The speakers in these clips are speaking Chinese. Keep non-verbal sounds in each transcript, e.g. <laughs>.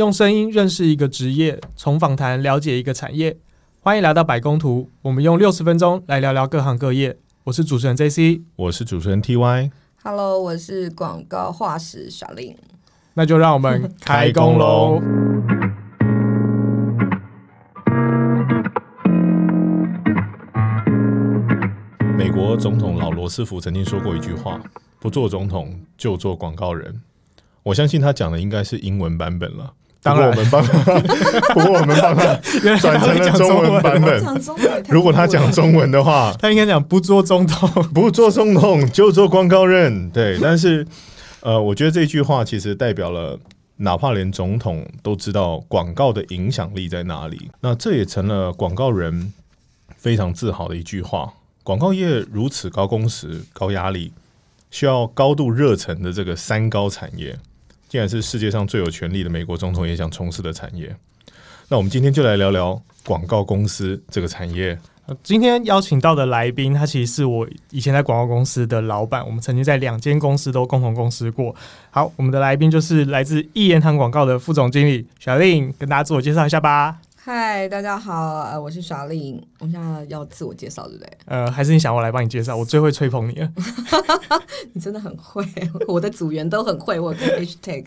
用声音认识一个职业，从访谈了解一个产业。欢迎来到百工图，我们用六十分钟来聊聊各行各业。我是主持人 J C，我是主持人 T Y。Hello，我是广告画师小令。那就让我们开工喽！美国总统老罗斯福曾经说过一句话：“不做总统就做广告人。”我相信他讲的应该是英文版本了。当然，我们帮他，不过我们帮他转成了中文版本。如果他讲中文的话，他应该讲不做总统，不做总统就做广告人。对，但是呃，我觉得这句话其实代表了，哪怕连总统都知道广告的影响力在哪里。那这也成了广告人非常自豪的一句话。广告业如此高工时、高压力，需要高度热忱的这个三高产业。竟然是世界上最有权力的美国总统也想从事的产业。那我们今天就来聊聊广告公司这个产业。今天邀请到的来宾，他其实是我以前在广告公司的老板，我们曾经在两间公司都共同公司过。好，我们的来宾就是来自一言堂广告的副总经理小令，跟大家自我介绍一下吧。嗨，大家好，呃，我是小令。我们现在要自我介绍，对不对？呃，还是你想我来帮你介绍？我最会吹捧你了。<laughs> 你真的很会，<laughs> 我的组员都很会。我跟 hashtag。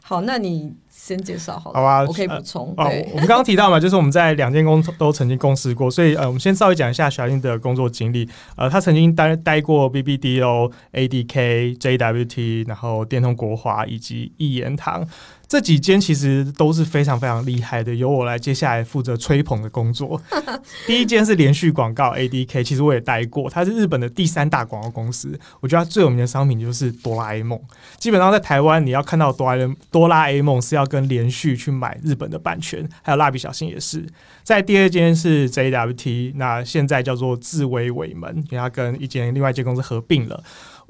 好，那你先介绍好了。好吧，我可以补充。哦，我们刚刚提到嘛，就是我们在两间公司都曾经共事过，所以呃，我们先稍微讲一下小令的工作经历。呃，他曾经待待过 BBDO、ADK、JWT，然后电通国华以及一言堂。这几间其实都是非常非常厉害的，由我来接下来负责吹捧的工作。<laughs> 第一间是连续广告 ADK，其实我也待过，它是日本的第三大广告公司。我觉得它最有名的商品就是哆啦 A 梦。基本上在台湾，你要看到哆啦哆啦 A 梦是要跟连续去买日本的版权，还有蜡笔小新也是。在第二间是 JWT，那现在叫做智威尾门，因为它跟一间另外一间公司合并了。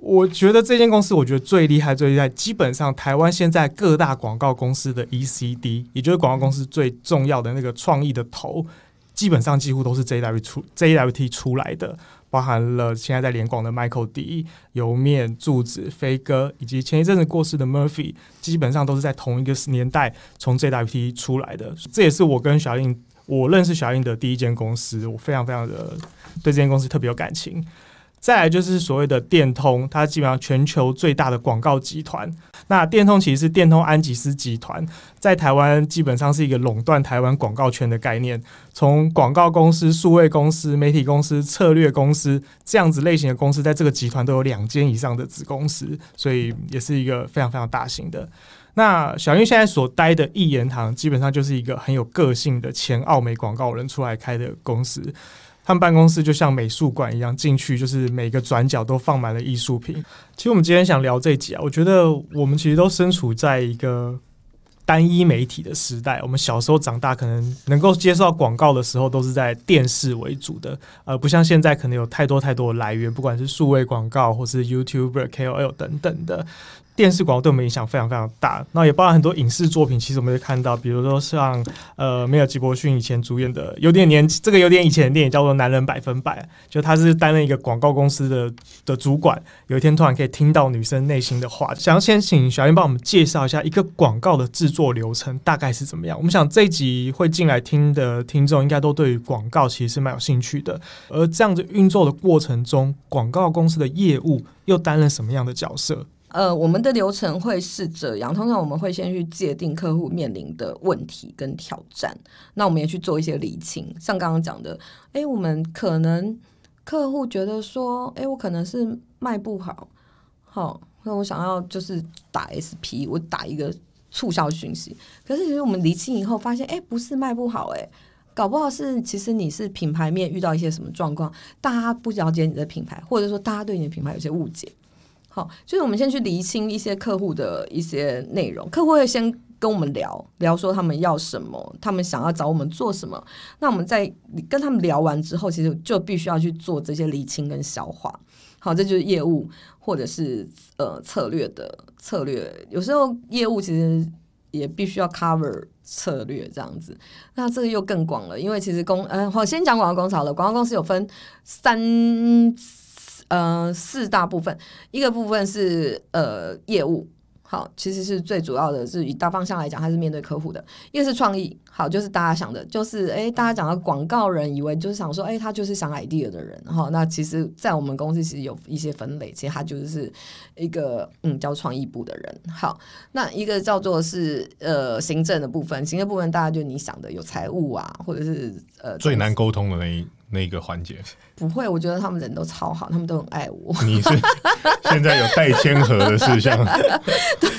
我觉得这间公司，我觉得最厉害、最厉害。基本上，台湾现在各大广告公司的 ECD，也就是广告公司最重要的那个创意的头，基本上几乎都是 JW 出 JWT 出来的，包含了现在在联广的 Michael D、油面、柱子、飞哥，以及前一阵子过世的 Murphy，基本上都是在同一个年代从 JWT 出来的。这也是我跟小印，我认识小印的第一间公司，我非常非常的对这间公司特别有感情。再来就是所谓的电通，它基本上全球最大的广告集团。那电通其实是电通安吉斯集团，在台湾基本上是一个垄断台湾广告圈的概念。从广告公司、数位公司、媒体公司、策略公司这样子类型的公司，在这个集团都有两间以上的子公司，所以也是一个非常非常大型的。那小英现在所待的一言堂，基本上就是一个很有个性的前奥美广告人出来开的公司。他们办公室就像美术馆一样，进去就是每个转角都放满了艺术品。其实我们今天想聊这集啊，我觉得我们其实都身处在一个单一媒体的时代。我们小时候长大，可能能够接受到广告的时候，都是在电视为主的，而不像现在可能有太多太多的来源，不管是数位广告或是 YouTuber、KOL 等等的。电视广告对我们影响非常非常大，那也包含很多影视作品。其实我们会看到，比如说像呃，梅尔吉伯逊以前主演的，有点年这个有点以前的电影叫做《男人百分百》，就他是担任一个广告公司的的主管。有一天突然可以听到女生内心的话，想要先请小英帮我们介绍一下一个广告的制作流程大概是怎么样。我们想这一集会进来听的听众，应该都对于广告其实是蛮有兴趣的。而这样子运作的过程中，广告公司的业务又担任什么样的角色？呃，我们的流程会是这样，通常我们会先去界定客户面临的问题跟挑战，那我们也去做一些理清。像刚刚讲的，哎，我们可能客户觉得说，哎，我可能是卖不好，好，那我想要就是打 SP，我打一个促销讯息。可是其实我们理清以后发现，哎，不是卖不好，哎，搞不好是其实你是品牌面遇到一些什么状况，大家不了解你的品牌，或者说大家对你的品牌有些误解。好，就是我们先去厘清一些客户的一些内容，客户会先跟我们聊聊说他们要什么，他们想要找我们做什么。那我们在跟他们聊完之后，其实就必须要去做这些厘清跟消化。好，这就是业务或者是呃策略的策略。有时候业务其实也必须要 cover 策略这样子。那这个又更广了，因为其实公嗯，好，先讲广告公司好了。广告公司有分三。呃，四大部分，一个部分是呃业务，好，其实是最主要的是以大方向来讲，它是面对客户的；一个是创意，好，就是大家想的，就是哎，大家讲到广告人，以为就是想说，哎，他就是想 idea 的人，哈，那其实，在我们公司其实有一些分类，其实他就是一个嗯叫创意部的人。好，那一个叫做是呃行政的部分，行政部分大家就你想的有财务啊，或者是呃最难沟通的那一。那一个环节不会，我觉得他们人都超好，他们都很爱我。你是 <laughs> 现在有待签合的事项？<laughs> 对，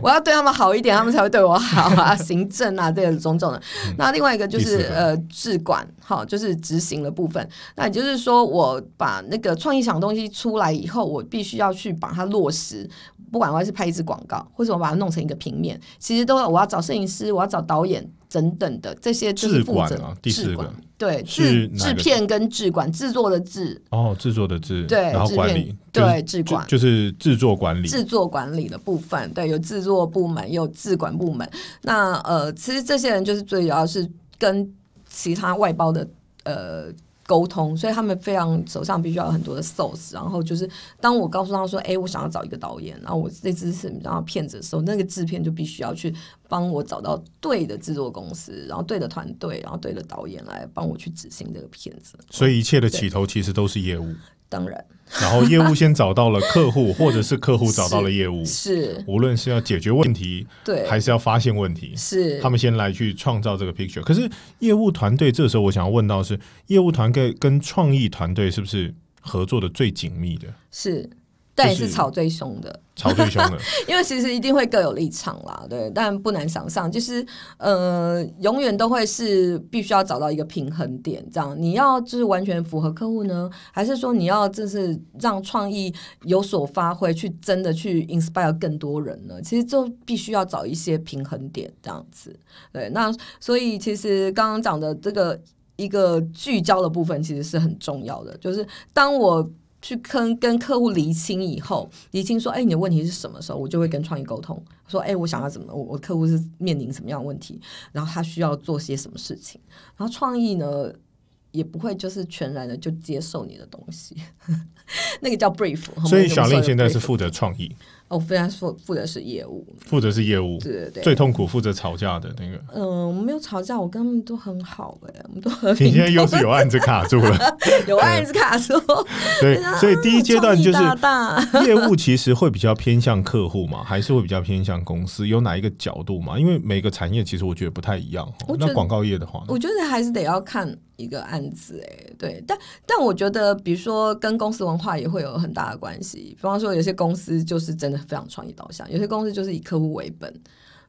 我要对他们好一点，他们才会对我好啊。行政啊，这个种种的。那另外一个就是呃，制管，好，就是执行的部分。那也就是说，我把那个创意想东西出来以后，我必须要去把它落实。不管我是拍一支广告，或者我把它弄成一个平面，其实都要我要找摄影师，我要找导演。等等的这些就是负责第四个对制制片跟制管制作的制。哦制作的制对然后管理对制管。就是制作管理。制作管理的部分对有制作部门有制管部门。那呃其实这些人就是最主要是跟其他外包的呃。沟通，所以他们非常手上必须要有很多的 source，然后就是当我告诉他说：“哎，我想要找一个导演，然后我这支是然后骗子的时候，那个制片就必须要去帮我找到对的制作公司，然后对的团队，然后对的导演来帮我去执行这个片子。所以一切的起头其实都是业务。当然，然后业务先找到了客户，或者是客户找到了业务，是无论是要解决问题，对，还是要发现问题，是他们先来去创造这个 picture。可是业务团队这时候，我想要问到是，业务团队跟创意团队是不是合作的最紧密的？是。但也是吵最凶的，吵最凶的，<laughs> 因为其实一定会各有立场啦，对，但不难想象，就是呃，永远都会是必须要找到一个平衡点，这样你要就是完全符合客户呢，还是说你要就是让创意有所发挥，去真的去 inspire 更多人呢？其实就必须要找一些平衡点，这样子，对，那所以其实刚刚讲的这个一个聚焦的部分，其实是很重要的，就是当我。去跟跟客户厘清以后，厘清说，哎，你的问题是什么时候，我就会跟创意沟通，说，哎，我想要怎么，我我客户是面临什么样的问题，然后他需要做些什么事情，然后创意呢，也不会就是全然的就接受你的东西，<laughs> 那个叫 brief。所以小令现在是负责创意。哦，非常负负责是业务，负责是业务，对对对，最痛苦负责吵架的那个。嗯，我们没有吵架，我跟他们都很好哎，我们都和平。你现在又是有案子卡住了，<laughs> 有案子卡住。对，<laughs> 所以第一阶段就是业务，其实会比较偏向客户嘛，还是会比较偏向公司？有哪一个角度嘛？因为每个产业其实我觉得不太一样。那广告业的话，我觉得还是得要看。一个案子，哎，对，但但我觉得，比如说跟公司文化也会有很大的关系。比方说，有些公司就是真的非常创意导向，有些公司就是以客户为本，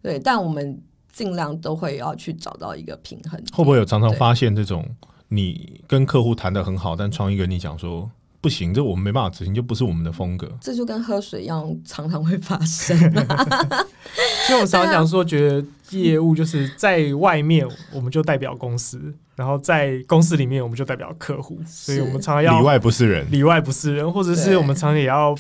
对。但我们尽量都会要去找到一个平衡。会不会有常常发现这种，你跟客户谈的很好，但创意跟你讲说不行，这我们没办法执行，就不是我们的风格。这就跟喝水一样，常常会发生。<laughs> 因为我常常讲说，觉得业务就是在外面，我们就代表公司。然后在公司里面，我们就代表客户，所以我们常常要里外不是人，里外不是人，或者是我们常常也要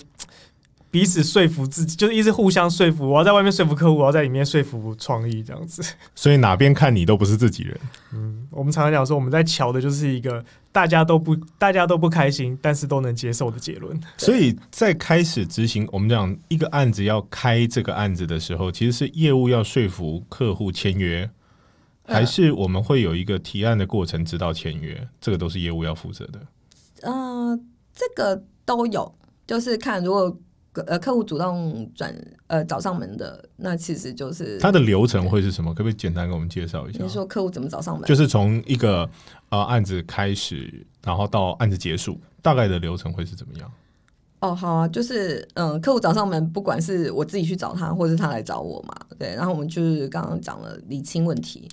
彼此说服自己，就是一直互相说服。我要在外面说服客户，我要在里面说服创意，这样子。所以哪边看你都不是自己人。<laughs> 嗯，我们常常讲说，我们在瞧的就是一个大家都不大家都不开心，但是都能接受的结论。所以在开始执行，我们讲一个案子要开这个案子的时候，其实是业务要说服客户签约。还是我们会有一个提案的过程，直到签约，这个都是业务要负责的。呃，这个都有，就是看如果呃客户主动转呃找上门的，那其实就是它的流程会是什么？可不可以简单给我们介绍一下？你说客户怎么找上门？就是从一个呃案子开始，然后到案子结束，大概的流程会是怎么样？哦，好啊，就是嗯，客户找上门，不管是我自己去找他，或者是他来找我嘛，对，然后我们就是刚刚讲了理清问题。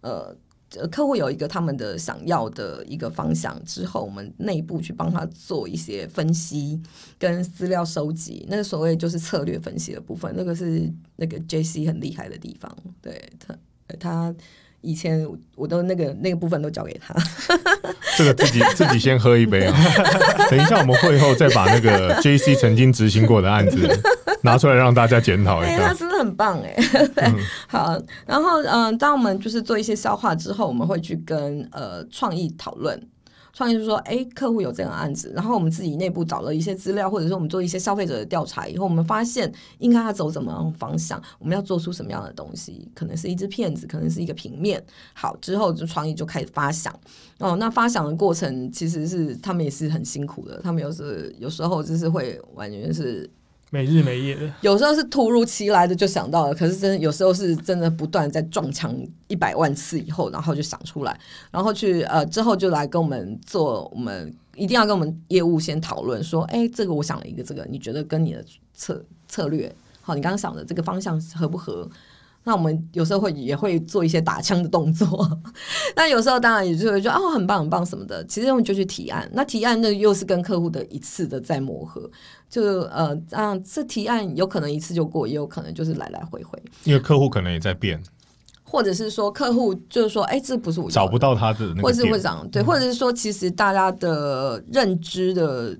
呃，呃客户有一个他们的想要的一个方向之后，我们内部去帮他做一些分析跟资料收集，那个所谓就是策略分析的部分，那个是那个 J C 很厉害的地方，对他他。以前我都那个那个部分都交给他，<laughs> 这个自己 <laughs> 自己先喝一杯啊！等一下我们会后再把那个 <laughs> J C 曾经执行过的案子拿出来让大家检讨一下。他真的很棒哎！好，然后嗯，当我们就是做一些消化之后，我们会去跟呃创意讨论。创意是说，哎，客户有这样的案子，然后我们自己内部找了一些资料，或者说我们做一些消费者的调查以后，我们发现应该要走怎么样的方向，我们要做出什么样的东西，可能是一只骗子，可能是一个平面。好，之后就创意就开始发想。哦，那发想的过程其实是他们也是很辛苦的，他们有时有时候就是会完全是。没日没夜的，有时候是突如其来的就想到了，可是真有时候是真的不断在撞墙一百万次以后，然后就想出来，然后去呃之后就来跟我们做，我们一定要跟我们业务先讨论说，哎，这个我想了一个这个，你觉得跟你的策策略好，你刚刚想的这个方向合不合？那我们有时候会也会做一些打枪的动作，<laughs> 那有时候当然也就会觉得哦很棒很棒什么的。其实我们就去提案，那提案那又是跟客户的一次的在磨合，就呃啊这提案有可能一次就过，也有可能就是来来回回。因为客户可能也在变，或者是说客户就是说，哎，这不是我找不到他的，或者是会长对，或者是说其实大家的认知的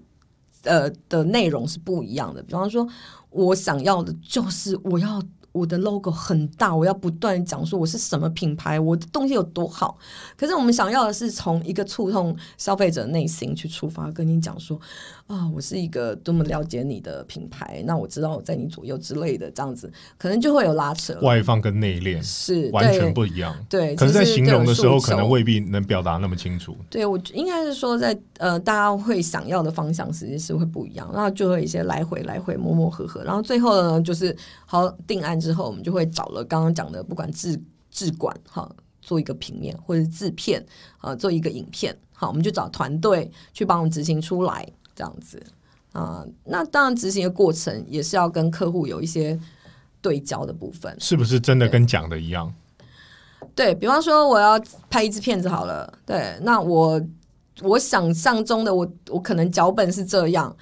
呃的内容是不一样的。比方说，我想要的就是我要。我的 logo 很大，我要不断讲说我是什么品牌，我的东西有多好。可是我们想要的是从一个触痛消费者内心去出发，跟你讲说啊，我是一个多么了解你的品牌，那我知道我在你左右之类的，这样子可能就会有拉扯。外放跟内敛是完全不一样，对。可是，在形容的时候，可能未必能表达那么清楚。对我应该是说，在呃，大家会想要的方向，实际是会不一样，然后就会一些来回来回磨磨合合，然后最后呢，就是好定案。之后，我们就会找了刚刚讲的，不管制制管哈，做一个平面或者制片啊，做一个影片，好，我们就找团队去帮我们执行出来，这样子啊。那当然，执行的过程也是要跟客户有一些对焦的部分，是不是真的跟讲的一样？对比方说，我要拍一支片子好了，对，那我我想象中的我，我可能脚本是这样。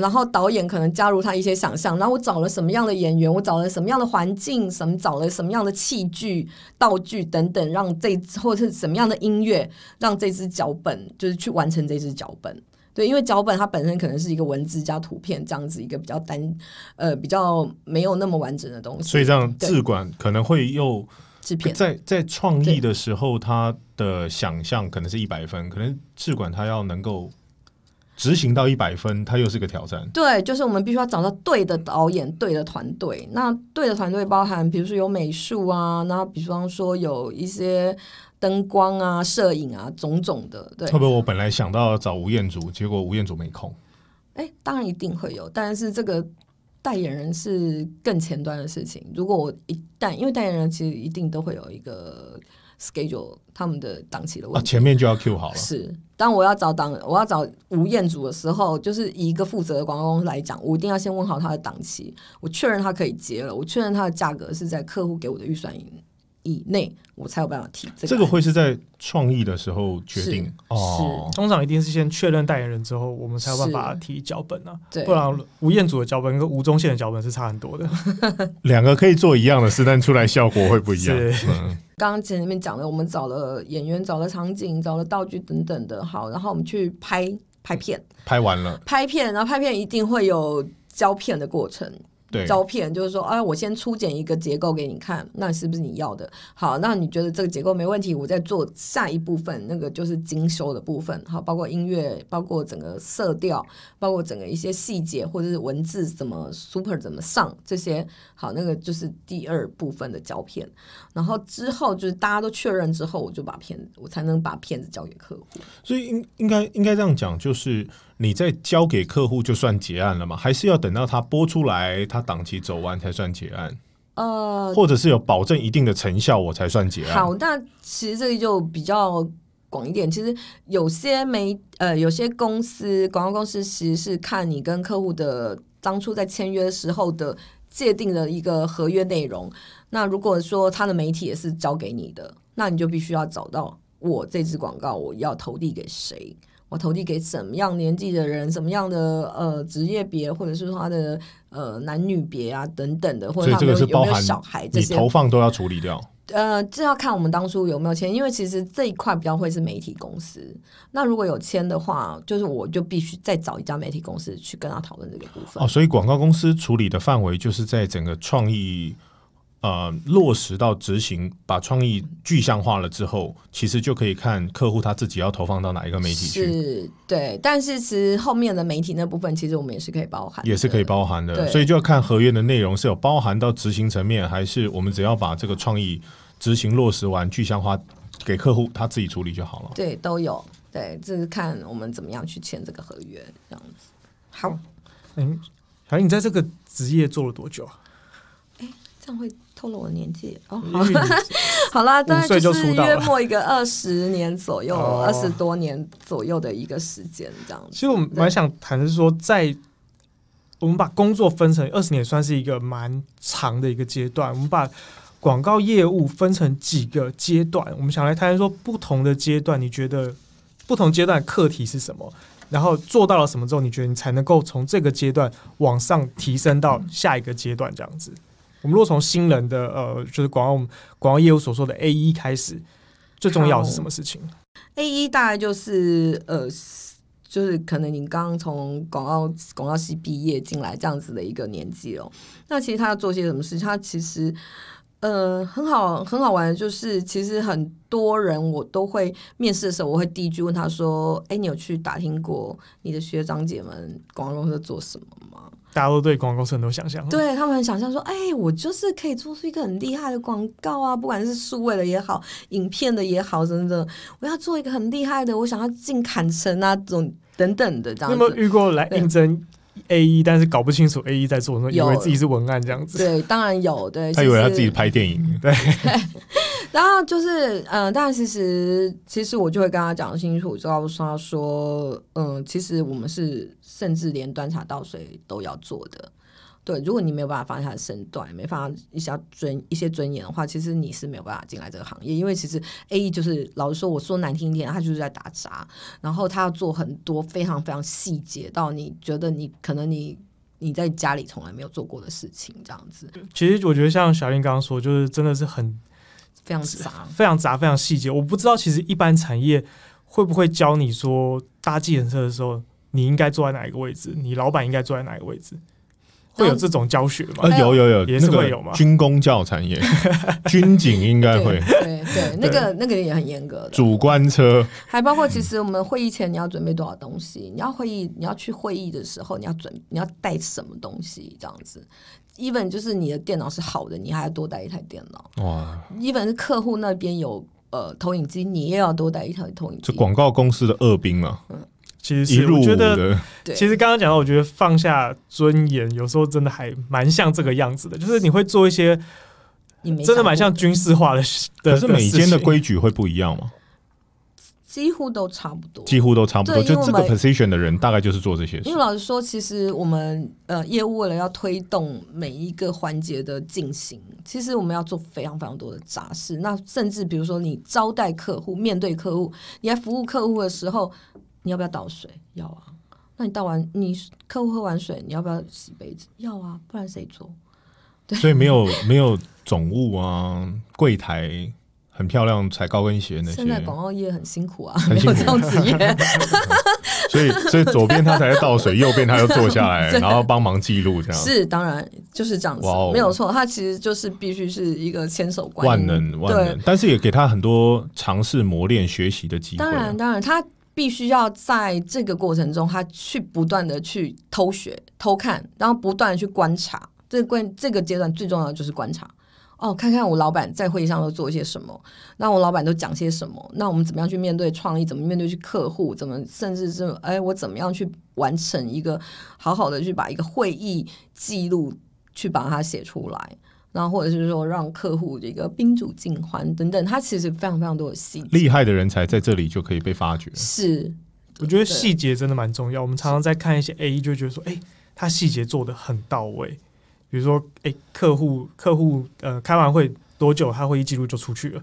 然后导演可能加入他一些想象，然后我找了什么样的演员，我找了什么样的环境，什么找了什么样的器具、道具等等，让这或者是什么样的音乐，让这支脚本就是去完成这支脚本。对，因为脚本它本身可能是一个文字加图片这样子一个比较单呃比较没有那么完整的东西，所以这样制管可能会又制片在在创意的时候，他的想象可能是一百分，可能制管他要能够。执行到一百分，它又是个挑战。对，就是我们必须要找到对的导演、对的团队。那对的团队包含，比如说有美术啊，然后比方说有一些灯光啊、摄影啊，种种的。对，会不会我本来想到找吴彦祖，结果吴彦祖没空？哎，当然一定会有，但是这个代言人是更前端的事情。如果我一旦，因为代言人其实一定都会有一个。schedule 他们的档期的问题，前面就要 Q 好了。是，当我要找档，我要找吴彦祖的时候，就是以一个负责的广告公司来讲，我一定要先问好他的档期，我确认他可以接了，我确认他的价格是在客户给我的预算以内，我才有办法提。这个会是在创意的时候决定哦。通常一定是先确认代言人之后，我们才有办法提脚本啊。对，不然吴彦祖的脚本跟吴宗宪的脚本是差很多的。<laughs> 两个可以做一样的事，但出来效果会不一样。<laughs> 刚刚前面讲了，我们找了演员，找了场景，找了道具等等的，好，然后我们去拍拍片，拍完了，拍片，然后拍片一定会有胶片的过程。胶片就是说，哎，我先初剪一个结构给你看，那是不是你要的？好，那你觉得这个结构没问题，我再做下一部分，那个就是精修的部分，好，包括音乐，包括整个色调，包括整个一些细节或者是文字怎么 super 怎么上这些，好，那个就是第二部分的胶片。然后之后就是大家都确认之后，我就把片子，我才能把片子交给客户。所以应应该应该这样讲，就是。你再交给客户就算结案了吗？还是要等到他播出来，他档期走完才算结案？呃，或者是有保证一定的成效，我才算结案。好，那其实这个就比较广一点。其实有些媒呃，有些公司广告公司其实是看你跟客户的当初在签约时候的界定的一个合约内容。那如果说他的媒体也是交给你的，那你就必须要找到我这支广告我要投递给谁。我投递给什么样年纪的人，什么样的呃职业别，或者是他的呃男女别啊等等的，或者他们有没有小孩，这些投放都要处理掉。呃，这要看我们当初有没有签，因为其实这一块比较会是媒体公司。那如果有签的话，就是我就必须再找一家媒体公司去跟他讨论这个部分。哦，所以广告公司处理的范围就是在整个创意呃落实到执行，把创意具象化了之后，其实就可以看客户他自己要投放到哪一个媒体去，是对，但是其实后面的媒体那部分，其实我们也是可以包含，也是可以包含的。对所以就要看合约的内容是有包含到执行层面，还是我们只要把这个创意执行落实完具象化给客户他自己处理就好了。对，都有。对，这是看我们怎么样去签这个合约，这样子。好，嗯，小英，你在这个职业做了多久啊？这样会透露我的年纪哦。<laughs> 好啦，大概五岁就就是约莫一个二十年左右，哦二十、多年左右的一个时间，这样子。其实我们蛮想谈的是说，在我们把工作分成二十年，算是一个蛮长的一个阶段。我们把广告业务分成几个阶段，我们想来谈谈说不同的阶段，你觉得不同阶段课题是什么？然后做到了什么之后，你觉得你才能够从这个阶段往上提升到下一个阶段？这样子，我们如果从新人的呃，就是广告广告业务所说的 A 一开始，最重要是什么事情？A 一大概就是呃，就是可能你刚刚从广告广告系毕业进来这样子的一个年纪哦。那其实他要做些什么事？他其实呃很好很好玩的，就是其实很多人我都会面试的时候，我会第一句问他说：“哎，你有去打听过你的学长姐们广告公司做什么吗？”大家都对广告公司很多想象，对他们很想象说，哎、我就是可以做出一个很厉害的广告啊，不管是数位的也好，影片的也好，真的，我要做一个很厉害的，我想要进坎城啊，这种等等的这样你有没有子。遇过来应征 A E，，但是搞不清楚 A E 在做什么，以有为自己是文案这样子？对，当然有，对，他以为他自己拍电影，对 <laughs> 然后就是，嗯、但其实其实我就会跟他讲清楚，告诉他说，嗯，其实我们是甚至连端茶倒水都要做的。对，如果你没有办法放下身段，没办法一些尊一些尊严的话，其实你是没有办法进来这个行业，因为其实 A E 就是老实说，我说难听一点，他就是在打杂，然后他要做很多非常非常细节到你觉得你可能你你在家里从来没有做过的事情，这样子其实我觉得像小林刚刚说，就是真的是很非常杂。非常杂、非常细节。我不知道其实一般产业会不会教你说搭计程车的时候，你应该坐在哪一个位置，你老板应该坐在哪一个位置，会有这种教学吗？呃，有有有，也是那个会有吗军工教产业，<laughs> 军警应该会，对 <laughs> 对，那个那个也很严格的。主观车，还包括，其实我们会议前你要准备多少东西？你要会议，你要去会议的时候，你要准你要带什么东西？这样子，even 就是你的电脑是好的，你还要多带一台电脑哇，；even 是客户那边有呃投影机，你也要多带一台投影机。这广告公司的恶兵嘛，其实我觉得，对，其实刚刚讲到，我觉得放下尊严，有时候真的还蛮像这个样子的，就是你会做一些真的蛮像军事化的可是每间的，规矩会不一样吗？几乎都差不多。几乎都差不多，就这个 position 的人大概就是做这些事因为。老实说，其实我们呃业务为了要推动每一个环节的进行，其实我们要做非常非常多的杂事。那甚至比如说你招待客户、面对客户，你在服务客户的时候，你要不要倒水？要啊。那你倒完，你客户喝完水，你要不要洗杯子？要啊，不然谁做？所以没有没有总务啊，柜台很漂亮，踩高跟鞋那些现在，广告业很辛苦啊，很辛苦没有这样子业。<laughs> 所以所以左边他才在倒水，右边他又坐下来，<laughs> 然后帮忙记录这样。是，当然就是这样子没有错。他其实就是必须是一个千手观音万能万能，但是也给他很多尝试、磨练、学习的机会啊。当然，当然，他必须要在这个过程中，他去不断的去偷学、偷看，然后不断的去观察。这个关这个阶段最重要的就是观察。哦，看看我老板在会议上都做一些什么，那我老板都讲些什么，那我们怎么样去面对创意，怎么面对去客户，怎么甚至是哎，我怎么样去完成一个好好的去把一个会议记录去把它写出来，然后或者是说让客户这个宾主尽欢等等，它其实非常非常多的细节。厉害的人才在这里就可以被发掘。是，我觉得细节真的蛮重要。我们常常在看一些 A E，就觉得说，哎、他细节做的很到位。比如说，哎、客户客户呃开完会多久，他会议记录就出去了，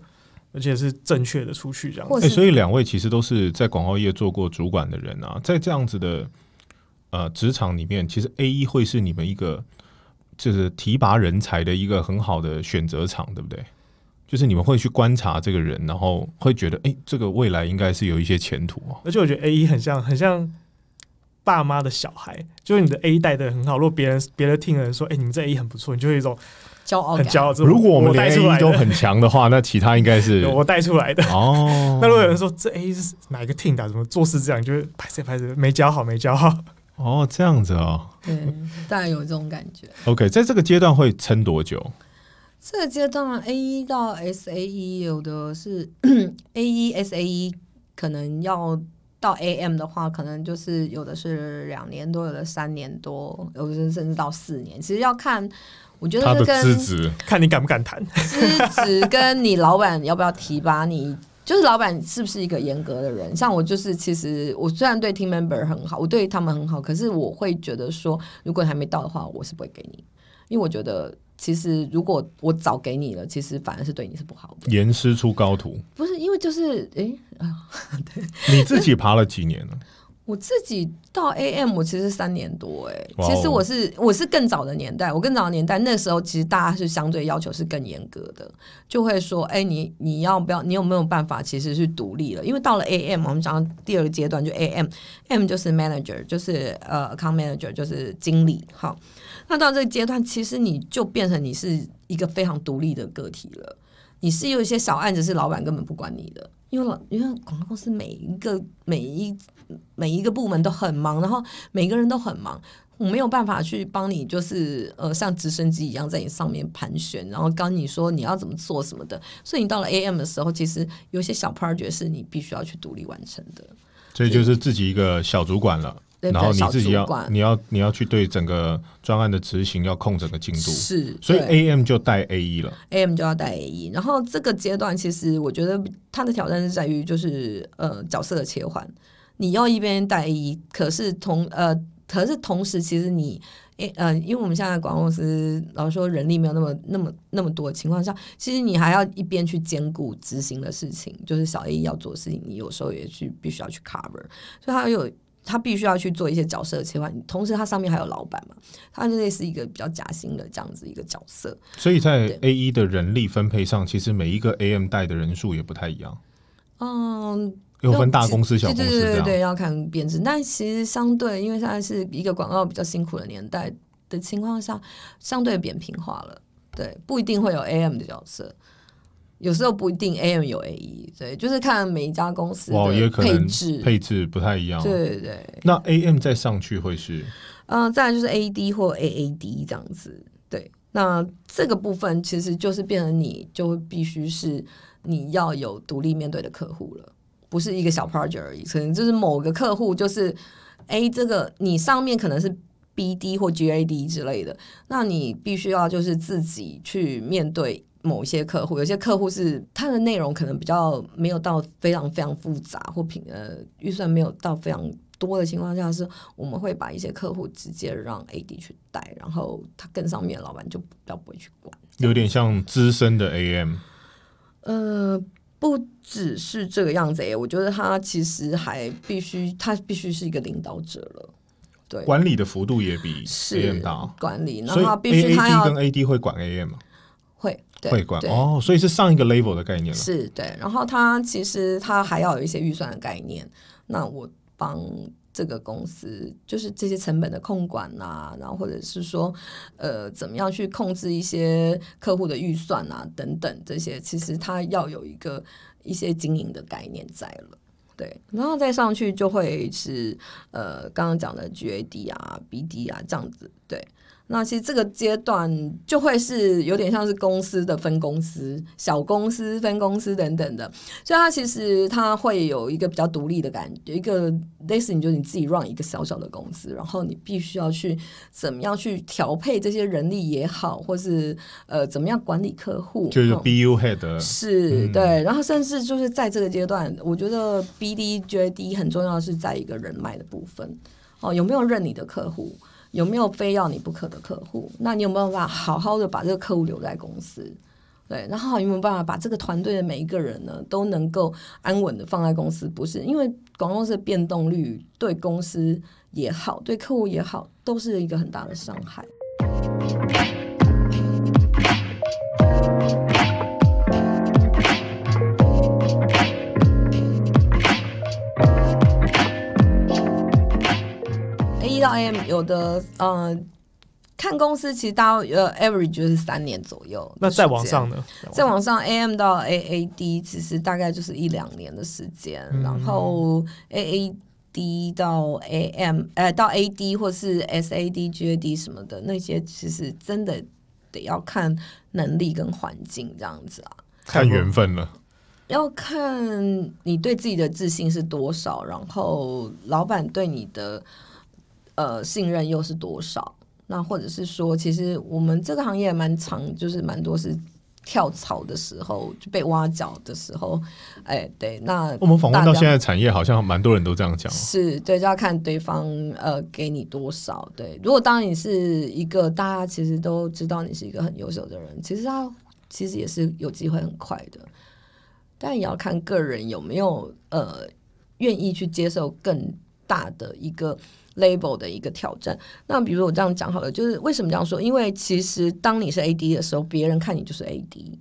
而且是正确的出去这样子。哎、所以两位其实都是在广告业做过主管的人啊，在这样子的呃职场里面，其实 A 一会是你们一个就是提拔人才的一个很好的选择场，对不对？就是你们会去观察这个人，然后会觉得，哎、这个未来应该是有一些前途哦。而且我觉得 A 一很像很像爸妈的小孩，就是你的 A 带的很好。如果别人别的听人说，哎、你们这 A 很不错，你就会有一种骄傲。很骄傲。如果我们出 A 来的，都很强的话，<laughs> 那其他应该是我带出来的。哦。<laughs> 那如果有人说这 A 是哪一个 team 的，怎么做事这样，就是拍谁拍谁，没教好，没教好。哦这样子哦对，大概有这种感觉。，OK，在这个阶段会撑多久？这个阶段 A 一到 S A 一有的是 <coughs> A 一 S A 一，可能要到 A M 的话，可能就是有的是两年多，有的三年多，有的是甚至到四年。其实要看，我觉他的得是跟资质看你敢不敢谈。<laughs> 资质跟你老板要不要提拔你。就是老板是不是一个严格的人？像我就是，其实我虽然对 team member 很好，我对他们很好，可是我会觉得说，如果你还没到的话，我是不会给你，因为我觉得其实如果我早给你了，其实反而是对你是不好的。严师出高徒，不是因为就是诶，<laughs> 你自己爬了几年了？我自己到 AM 我其实三年多诶，哇哦其实我是我是更早的年代，我更早的年代那时候其实大家是相对要求是更严格的，就会说，哎、你你要不要，你有没有办法其实是独立了？因为到了 AM，我们讲到第二个阶段就 AM，M 就是 manager，就是呃 account manager，就是经理，好，那到这个阶段，其实你就变成你是一个非常独立的个体了。你是有一些小案子是老板根本不管你的，因为老因为广告公司每一个每一每一个部门都很忙，然后每个人都很忙，我没有办法去帮你，就是呃像直升机一样在你上面盘旋，然后跟你说你要怎么做什么的。所以你到了 AM 的时候，其实有些小 project 是你必须要去独立完成的。所以就是自己一个小主管了，对然后你自己要管你要你要去对整个专案的执行要控整个进度，是，所以 AM 就带 A 一了。AM 就要带 A 一，然后这个阶段其实我觉得它的挑战是在于就是呃角色的切换，你要一边带 A 一，可是同呃可是同时其实你诶呃，因为我们现在广告公司老说人力没有那么那么那么多的情况下，其实你还要一边去兼顾执行的事情，就是小 A 要做的事情，你有时候也去必须要去 cover，所以他有。他必须要去做一些角色的切换，同时他上面还有老板嘛，他就类似一个比较夹心的这样子一个角色。所以在 A 一的人力分配上，其实每一个 AM 带的人数也不太一样，嗯，有分大公司、小公司。对对对对，要看编制。但其实相对，因为现在是一个广告比较辛苦的年代的情况下，相对扁平化了。对，不一定会有 AM 的角色，有时候不一定 AM 有 AE，，对，就是看每一家公司哇，也的可能配置。配置不太一样。对对对，那 AM 再上去会是嗯、再来就是 AD 或 AAD 这样子。对，那这个部分其实就是变成你就必须是你要有独立面对的客户了，不是一个小 project 而已，可能就是某个客户就是，哎，这个你上面可能是 BD 或 GAD 之类的，那你必须要就是自己去面对。某些客户，有些客户是他的内容可能比较没有到非常非常复杂，或品呃预算没有到非常多的情况下，是我们会把一些客户直接让 AD 去带，然后他跟上面的老板就比较不会去管。有点像资深的 AM，呃，不只是这个样子诶、我觉得他其实还必须，他必须是一个领导者了。对，管理的幅度也比是 AM 大，管理，然后他必须他要跟 AD 会管 AM 吗？会对会管哦，所以是上一个 level 的概念了。是对，然后他其实他还要有一些预算的概念。那我帮这个公司，就是这些成本的控管啊，然后或者是说，呃，怎么样去控制一些客户的预算啊，等等这些，其实它要有一个一些经营的概念在了。对，然后再上去就会是呃刚刚讲的 GAD 啊、BD 啊这样子，对。那其实这个阶段就会是有点像是公司的分公司、小公司、分公司等等的，所以它其实它会有一个比较独立的感觉，一个类似你就你自己 run 一个小小的公司，然后你必须要去怎么样去调配这些人力也好，或是呃怎么样管理客户，就是嗯 BU head 是、嗯。对，然后甚至就是在这个阶段，我觉得 BD、JD 很重要的是在一个人脉的部分。哦，有没有认你的客户，有没有非要你不可的客户，那你有没有办法好好的把这个客户留在公司？对，然后有没有办法把这个团队的每一个人呢都能够安稳的放在公司？不是因为广告公司的变动率对公司也好，对客户也好，都是一个很大的伤害。AM 有的呃，看公司其实大呃 average 就是三年左右。那再往上，呢？再往上 AM 到 AAD 其实大概就是一两年的时间，嗯然后 AAD 到 AM 呃到 AD 或是 SAD、GAD 什么的那些，其实真的得要看能力跟环境这样子啊。看缘分了。要看你对自己的自信是多少，然后老板对你的呃信任又是多少。那或者是说，其实我们这个行业蛮长，就是蛮多是跳槽的时候就被挖角的时候，哎，对，那我们访问到现在产业，好像蛮多人都这样讲哦。是对，就要看对方呃给你多少。对，如果当你是一个大家其实都知道你是一个很优秀的人，其实他其实也是有机会很快的，但也要看个人有没有呃愿意去接受更大的一个 label 的一个挑战。那比如我这样讲好了，就是为什么这样说？因为其实当你是 AD 的时候，别人看你就是 AD，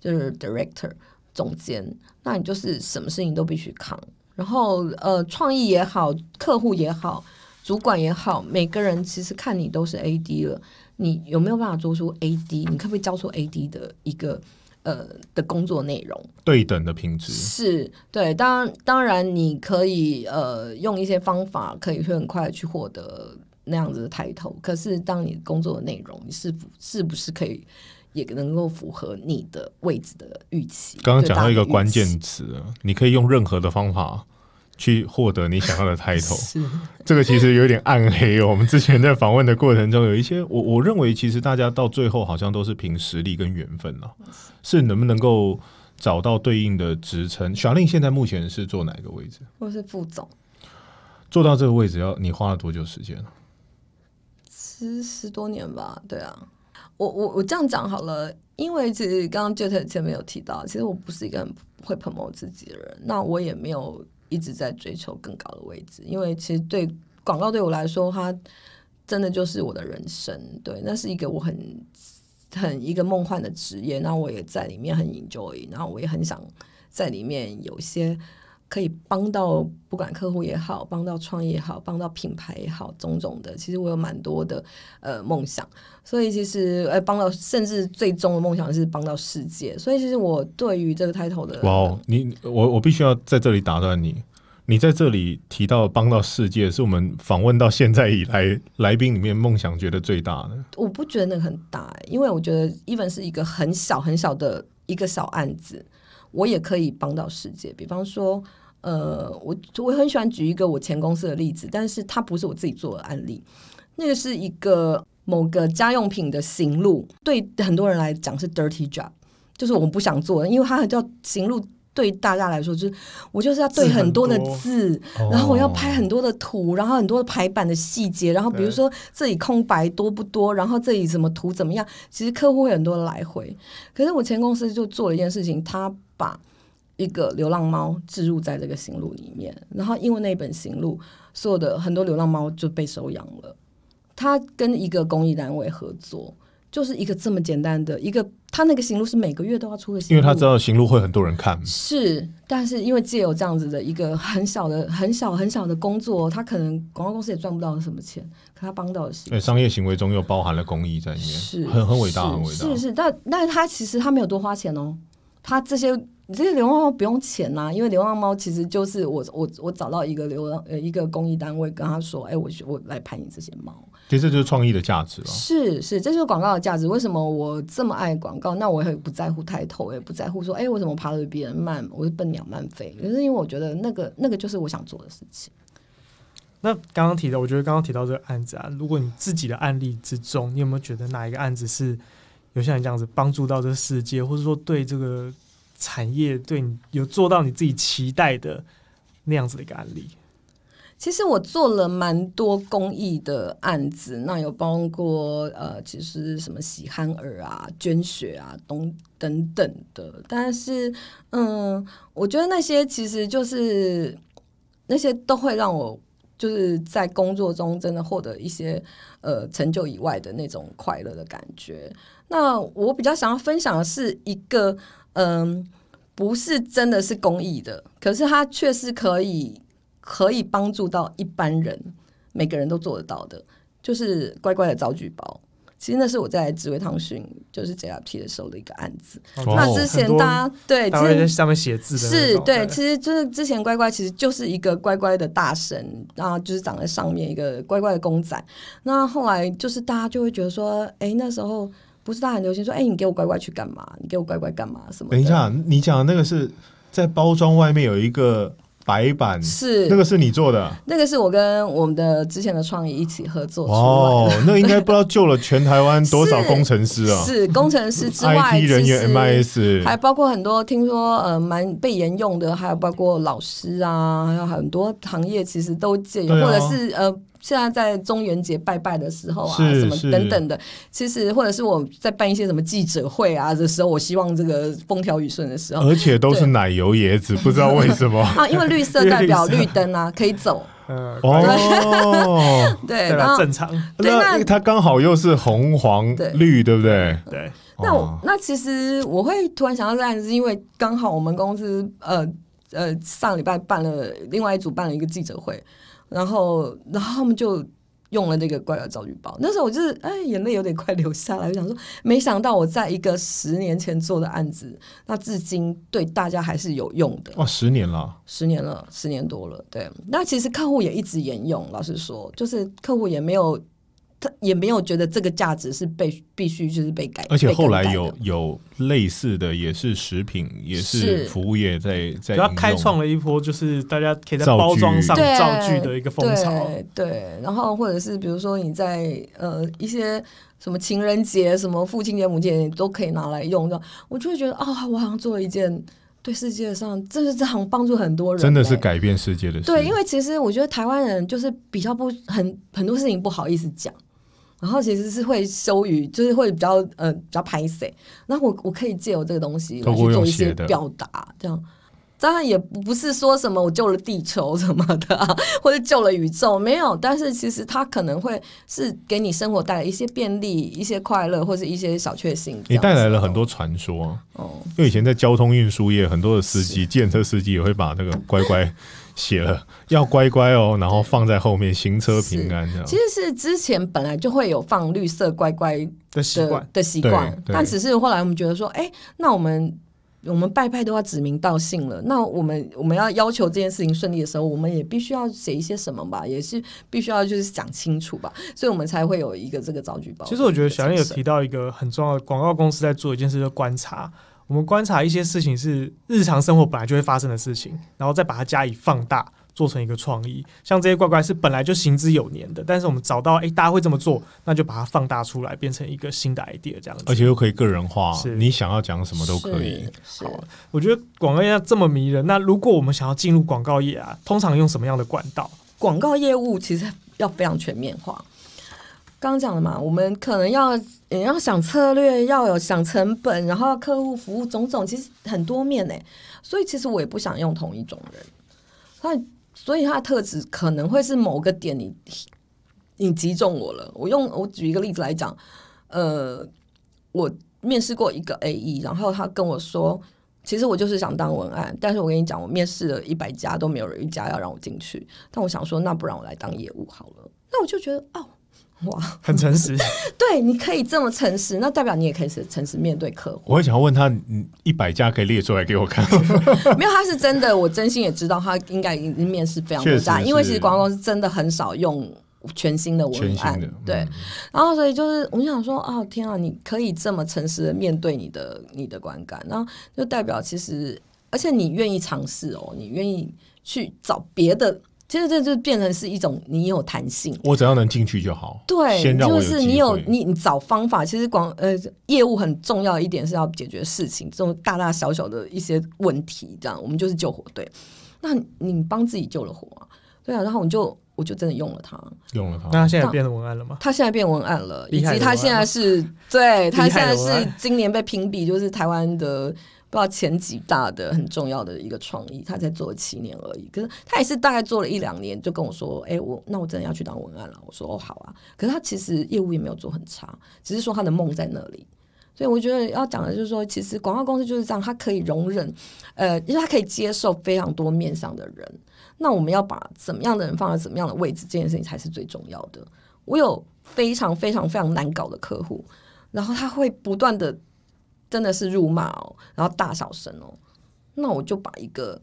就是 director 总监，那你就是什么事情都必须扛。然后呃，创意也好，客户也好，主管也好，每个人其实看你都是 AD 了，你有没有办法做出 AD？你可不可以交出 AD 的一个呃的工作内容？对等的品质，是对，当当然你可以呃用一些方法，可以会很快去获得那样子的抬头。可是当你工作的内容，你是否是不是可以也能够符合你的位置的预期？刚刚讲到一个关键词，你可以用任何的方法去获得你想要的 title。<laughs> 是这个其实有点暗黑哦。我们之前在访问的过程中，有一些我我认为，其实大家到最后好像都是凭实力跟缘分了，是能不能够找到对应的职称。小令现在目前是做哪个位置？我是副总，做到这个位置要你花了多久时间？十十多年吧，对啊。我我我这样讲好了，因为其实刚刚 Jet 前面有提到，其实我不是一个很会 promote 自己的人，那我也没有一直在追求更高的位置，因为其实对广告对我来说，它真的就是我的人生，对，那是一个我很很一个梦幻的职业，那我也在里面很 enjoy，然后我也很想在里面有一些可以帮到不管客户也好，帮到创业也好，帮到品牌也好，种种的，其实我有蛮多的呃梦想，所以其实呃帮到甚至最终的梦想是帮到世界，所以其实我对于这个 title 的哇哦，你我我必须要在这里打断你。你在这里提到帮到世界，是我们访问到现在以来来宾里面梦想觉得最大的。我不觉得那个很大、欸，因为我觉得 even 是一个很小很小的一个小案子，我也可以帮到世界。比方说，呃，我我很喜欢举一个我前公司的例子，但是它不是我自己做的案例，那个是一个某个家用品的行路，对很多人来讲是 dirty job，就是我们不想做的，因为它叫行路。对大家来说，就是我就是要对很很多的多字，哦然后我要拍很多的图，然后很多的排版的细节，然后比如说这里空白多不多，然后这里什么图怎么样，其实客户会很多的来回。可是我前公司就做了一件事情，他把一个流浪猫置入在这个行路里面，然后因为那本行路，所有的很多流浪猫就被收养了。他跟一个公益单位合作，就是一个这么简单的一个，他那个行路是每个月都要出个行路，因为他知道行路会很多人看，是，但是因为借有这样子的一个很小的、很小、很小的工作，他可能广告公司也赚不到什么钱，可他帮到的是对商业行为中又包含了公益在里面，是很很伟大，是很伟大。是是，但但是他其实他没有多花钱哦，他这些这些流浪猫不用钱呐、因为流浪猫其实就是我我我找到一个流浪呃一个公益单位跟他说，哎，我我来拍你这些猫，其实这就是创意的价值了。是是，这就是广告的价值。为什么我这么爱广告？那我也不在乎抬头，也不在乎说，哎，为什么爬得比别人慢？我是笨鸟慢飞。可是因为我觉得那个那个就是我想做的事情。那刚刚提到，我觉得刚刚提到这个案子啊，如果你自己的案例之中，你有没有觉得哪一个案子是有像你这样子帮助到这世界，或者说对这个产业对你有做到你自己期待的那样子的一个案例？其实我做了蛮多公益的案子，那有包括呃，其实什么喜憨儿啊、捐血啊、等等等的。但是，嗯，我觉得那些其实就是那些都会让我就是在工作中真的获得一些呃成就以外的那种快乐的感觉。那我比较想要分享的是一个嗯，不是真的是公益的，可是它却是可以可以帮助到一般人每个人都做得到的，就是乖乖的找举报。其实那是我在紫薇汤训，就是 JRT 的时候的一个案子。哦那之前大家对之前在上面写字的是对，其实就是之前乖乖其实就是一个乖乖的大神，然后就是长在上面一个乖乖的公仔。那后来就是大家就会觉得说，哎，那时候不是大家很流行说，哎，你给我乖乖去干嘛？你给我乖乖干嘛？什么？等一，下，你讲的那个是在包装外面有一个白板，是那个是你做的。那个是我跟我们的之前的创意一起合作出来的。哦，那应该不知道救了全台湾多少工程师啊是工程师之外，IT 人员 MIS，还包括很多听说呃蛮被沿用的，还有包括老师啊，还有很多行业其实都借由，对啊或者是呃现在在中元节拜拜的时候啊，什么等等的，其实或者是我在办一些什么记者会啊的时候，我希望这个风调雨顺的时候。而且都是奶油椰子，不知道为什么。<laughs> 啊，因为绿色代表绿灯啊，<laughs> 可以走。嗯，哦，对，<laughs> 对然后？正常，对那那它刚好又是红黄对绿，对不对？对，那我哇那其实我会突然想到这案子，是因为刚好我们公司呃呃上礼拜办了另外一组办了一个记者会，然后然后他们就用了这个怪的造句包。那时候我就是哎眼泪有点快流下来，我想说没想到我在一个十年前做的案子，那至今对大家还是有用的。哇，十年了，十年了，十年多了，对。那其实客户也一直沿用，老实说，就是客户也没有，他也没有觉得这个价值是被必须就是被改，而且后来有有类似的，也是食品，也是是。服务业在在主要开创了一波，就是大家可以在包装上造句的一个风潮。对对，然后或者是比如说你在呃一些什么情人节、什么父亲节、母亲节你都可以拿来用的，我就会觉得啊、我好像做了一件对世界上真的是好像帮助很多人、真的是欸改变世界的事。对，因为其实我觉得台湾人就是比较不很很多事情不好意思讲，然后其实是会羞于，就是会比较呃比较拍谁。那我我可以借由这个东西来去做一些表达，这样。当然也不不是说什么我救了地球什么的、啊，<laughs> 或者救了宇宙，没有。但是其实它可能会是给你生活带来一些便利、一些快乐，或者一些小确幸。你带来了很多传说，哦，因为以前在交通运输业，很多的司机、建车司机也会把那个乖乖写了，要乖乖哦，然后放在后面，行车平安这样其。实是之前本来就会有放绿色乖乖的的习惯，的习惯但只是后来我们觉得说，哎、那我们我们拜拜都要指名道姓了，那我们我们要要求这件事情顺利的时候，我们也必须要写一些什么吧，也是必须要就是讲清楚吧，所以我们才会有一个这个造句包。其实我觉得小燕有提提到一个很重要的广告公司在做一件事，就观察。我们观察一些事情是日常生活本来就会发生的事情，然后再把它加以放大，做成一个创意。像这些怪怪是本来就行之有年的，但是我们找到诶大家会这么做，那就把它放大出来，变成一个新的 idea 这样子。而且又可以个人化是，你想要讲什么都可以。是。好我觉得广告业这么迷人，那如果我们想要进入广告业啊，通常用什么样的管道？广告业务其实要非常全面化。刚刚讲了嘛，我们可能要也要想策略，要有想成本，然后客户服务种种，其实很多面呢。所以其实我也不想用同一种人，他所以他的特质可能会是某个点你你击中我了。我用我举一个例子来讲，呃，我面试过一个 A E，然后他跟我说。其实我就是想当文案，但是我跟你讲，我面试了一百家都没有人一家要让我进去。但我想说，那不然我来当业务好了。那我就觉得，哦，哇，很诚实，<laughs> 对，你可以这么诚实，那代表你也可以是诚实面对客户。我会想要问他，嗯一百家可以列出来给我看。<laughs> 没有，他是真的，我真心也知道他应该已经面试非常多确家，因为其实广告公司真的很少用全新的文案对。嗯然后所以就是我就想说，哦天啊，你可以这么诚实的面对你的你的观感，然后就代表其实，而且你愿意尝试哦，你愿意去找别的，其实这就变成是一种你有弹性。我只要能进去就好。对，先让就是你有你你找方法，其实广呃业务很重要的一点是要解决事情，这种大大小小的一些问题，这样我们就是救火队。那你帮自己救了火啊，对啊，然后我就我就真的用了它，用了它，那他现在变成文案了吗？他现在变文案了，以及他现在是对他现在是今年被评比就是台湾的不知道前几大的很重要的一个创意，他才做了七年而已。可是他也是大概做了一两年，就跟我说：“哎、我那我真的要去当文案了。”我说：“哦，好啊。”可是他其实业务也没有做很差，只是说他的梦在那里。所以我觉得要讲的就是说，其实广告公司就是这样，它可以容忍，呃，因为它可以接受非常多面向的人。那我们要把怎么样的人放在怎么样的位置，这件事情才是最重要的。我有非常非常非常难搞的客户，然后他会不断的真的是辱骂哦，然后大小声哦，那我就把一个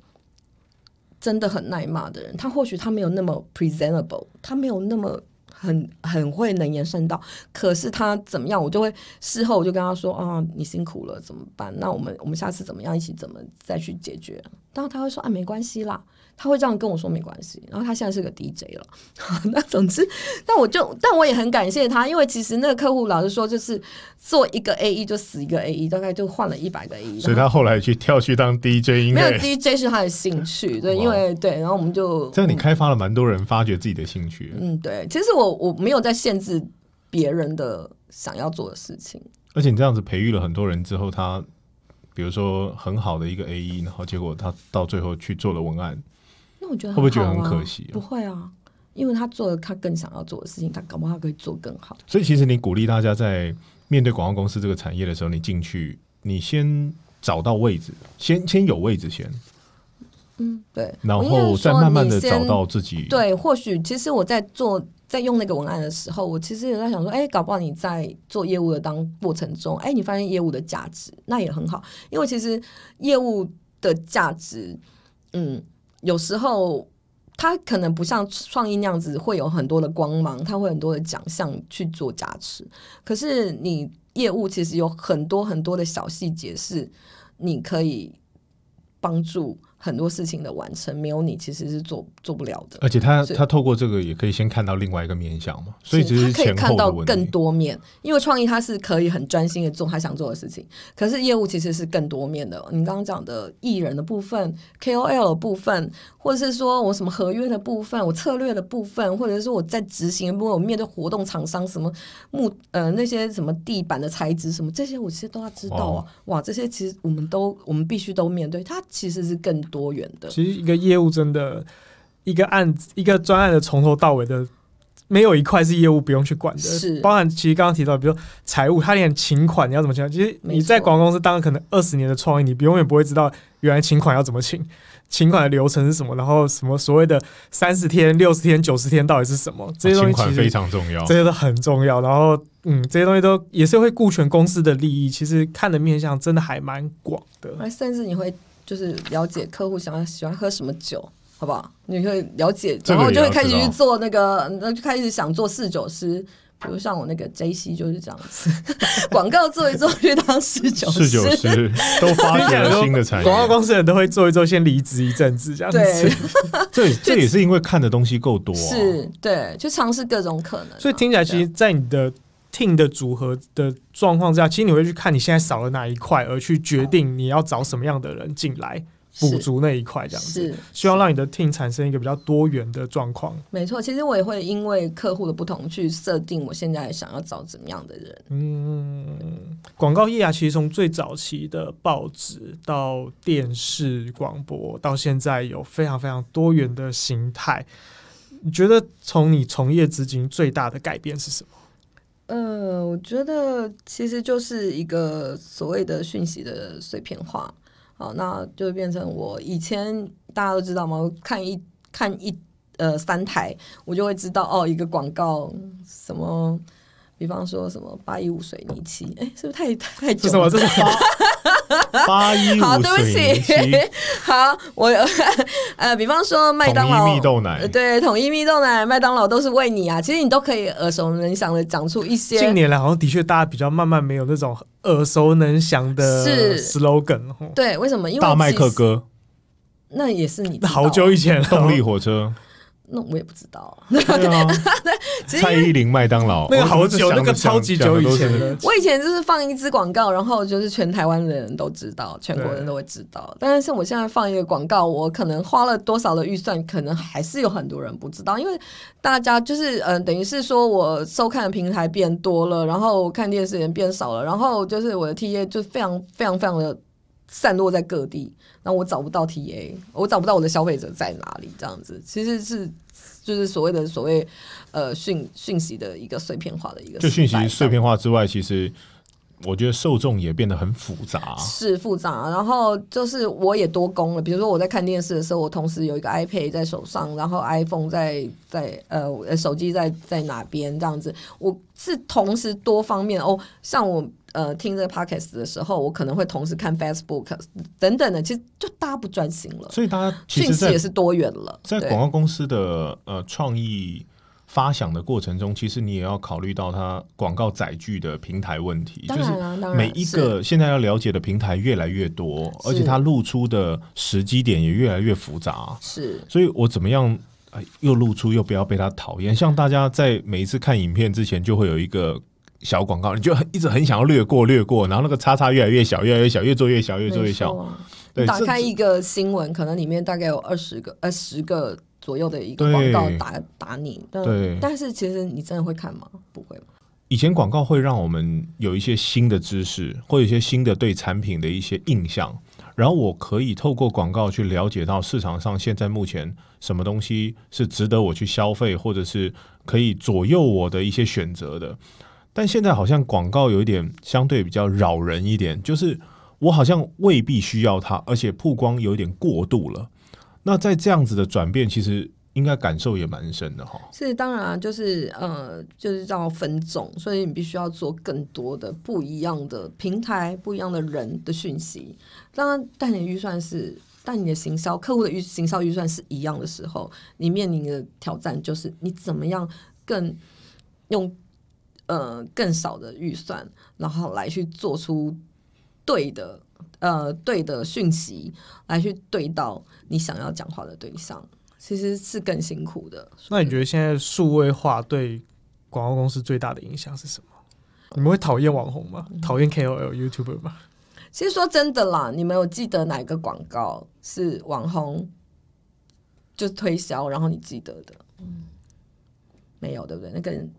真的很耐骂的人，他或许他没有那么 presentable，他没有那么。很很会能言善道，可是他怎么样，我就会事后我就跟他说啊，你辛苦了，怎么办？那我们我们下次怎么样一起怎么再去解决？然他会说啊，没关系啦。他会这样跟我说没关系，然后他现在是个 DJ 了。<laughs> 那总之，但我就但我也很感谢他，因为其实那个客户老实说，就是做一个 A E 就死一个 A E，大概就换了一百个 A E。所以他后来去跳去当 DJ，没有 DJ 是他的兴趣，对，因为对，然后我们就这样，你开发了蛮多人发掘自己的兴趣。嗯，对，其实我我没有在限制别人的想要做的事情，而且你这样子培育了很多人之后，他比如说很好的一个 A E，然后结果他到最后去做了文案。我觉得会不会觉得很可惜？不会啊，因为他做了他更想要做的事情，他搞不好可以做更好。所以其实你鼓励大家在面对广告公司这个产业的时候，你进去，你先找到位置，先先有位置先。嗯，对。然后再慢慢的找到自己。对，或许其实我在做在用那个文案的时候，我其实也在想说，哎，搞不好你在做业务的当过程中，哎，你发现业务的价值，那也很好，因为其实业务的价值，嗯。有时候，它可能不像创意那样子会有很多的光芒，它会很多的奖项去做加持。可是你业务其实有很多很多的小细节是你可以帮助。很多事情的完成没有你其实是做做不了的，而且他他透过这个也可以先看到另外一个面向嘛，所以只是可以看到更多面。因为创意他是可以很专心的做他想做的事情，可是业务其实是更多面的。你刚刚讲的艺人的部分、KOL 的部分，或者是说我什么合约的部分、我策略的部分，或者是说我在执行的部分，我面对活动厂商什么木呃那些什么地板的材质什么这些，我其实都要知道啊。哇，这些其实我们都我们必须都面对，它其实是更。多元的，其实一个业务真的，一个案子一个专案的从头到尾的，没有一块是业务不用去管的。是，包含其实刚刚提到，比如财务，他连请款你要怎么请，其实你在广告公司当了可能二十年的创意，你永远不会知道原来请款要怎么请，请款的流程是什么，然后什么所谓的三十天、六十天、九十天到底是什么，这些东西其实非常重要，这些都很重要。然后，嗯，这些东西都也是会顾全公司的利益，其实看的面向真的还蛮广的，甚至你会。就是了解客户想要喜欢喝什么酒，好不好？你会了解，然后就会开始去做那个，那就开始想做侍酒师。比如像我那个 J C 就是这样子，<laughs> 广告做一做去当侍酒侍酒师，都发现了新的产业。广告公司人都会做一做，先离职一阵子这样子。这 <laughs> 这也是因为看的东西够多，是对，就尝试各种可能。所以听起来，其实，在你的。Team 的组合的状况之下，其实你会去看你现在少了哪一块，而去决定你要找什么样的人进来补足那一块，这样子。希望让你的 team 产生一个比较多元的状况。没错，其实我也会因为客户的不同去设定我现在想要找怎么样的人。嗯，广告业啊，其实从最早期的报纸到电视广播，到现在有非常非常多元的形态。你觉得从你从业至今最大的改变是什么？呃，我觉得其实就是一个所谓的讯息的碎片化，好，那就变成我以前大家都知道吗？看一看一呃三台，我就会知道哦，一个广告什么。比方说什么八一五水泥漆，哎，是不是太太久？什么？这是八 <laughs> 一五水泥漆。好，我呃，比方说麦当劳蜜豆奶，对，统一蜜豆奶，麦当劳都是为你啊。其实你都可以耳熟能详的讲出一些。近年来好像的确大家比较慢慢没有那种耳熟能详的 slogan。对，为什么？因为大麦克哥，那也是你好久以前 <laughs> 动力火车。那我也不知道对。<laughs> <laughs> 蔡依林麦当劳那个好久，那个超级久以前的。我以前就是放一支广告，然后就是全台湾的人都知道，全国人都会知道。但是我现在放一个广告，我可能花了多少的预算，可能还是有很多人不知道，因为大家就是嗯，等于是说我收看的平台变多了，然后看电视人变少了，然后就是我的 T A 就非常非常非常的散落在各地。那我找不到 TA，我找不到我的消费者在哪里，这样子其实是就是所谓的所谓呃讯讯息的一个碎片化的一个。就讯息碎片化之外，其实我觉得受众也变得很复杂。是复杂，然后就是我也多工了。比如说我在看电视的时候，我同时有一个 iPad 在手上，然后 iPhone 在在呃手机在在哪边这样子，我是同时多方面哦。像我呃听这个 podcast 的时候，我可能会同时看 Facebook 等等的，其实就大家不专心了，所以大家其实在讯息也是多元了。在广告公司的呃创意发想的过程中，其实你也要考虑到它广告载具的平台问题，就是每一个现在要了解的平台越来越多，而且它露出的时机点也越来越复杂，是所以我怎么样？呃又露出又不要被他讨厌，像大家在每一次看影片之前，就会有一个小广告，你就很一直很想要略过略过，然后那个叉叉越来越小，越来越小，越做越小，越做越小。对，打开一个新闻，可能里面大概有二十个呃十个左右的一个广告打打你，但对但是其实你真的会看吗？不会吧以前广告会让我们有一些新的知识，或有一些新的对产品的一些印象，然后我可以透过广告去了解到市场上现在目前什么东西是值得我去消费，或者是可以左右我的一些选择的。但现在好像广告有一点相对比较扰人一点，就是我好像未必需要它，而且曝光有一点过度了。那在这样子的转变，其实应该感受也蛮深的哈。是当然啊就是呃，就是要分众，所以你必须要做更多的不一样的平台、不一样的人的讯息。当然，但你预算是，但你的行销客户的预行销预算是一样的时候，你面临的挑战就是你怎么样更用呃更少的预算，然后来去做出对的呃对的讯息，来去对到你想要讲话的对象，其实是更辛苦的。那你觉得现在数位化对广告公司最大的影响是什么？你们会讨厌网红吗？讨厌 KOL、YouTuber 吗？其实说真的啦，你们有记得哪个广告是网红就推销，然后你记得的？嗯没有，对不对？那个人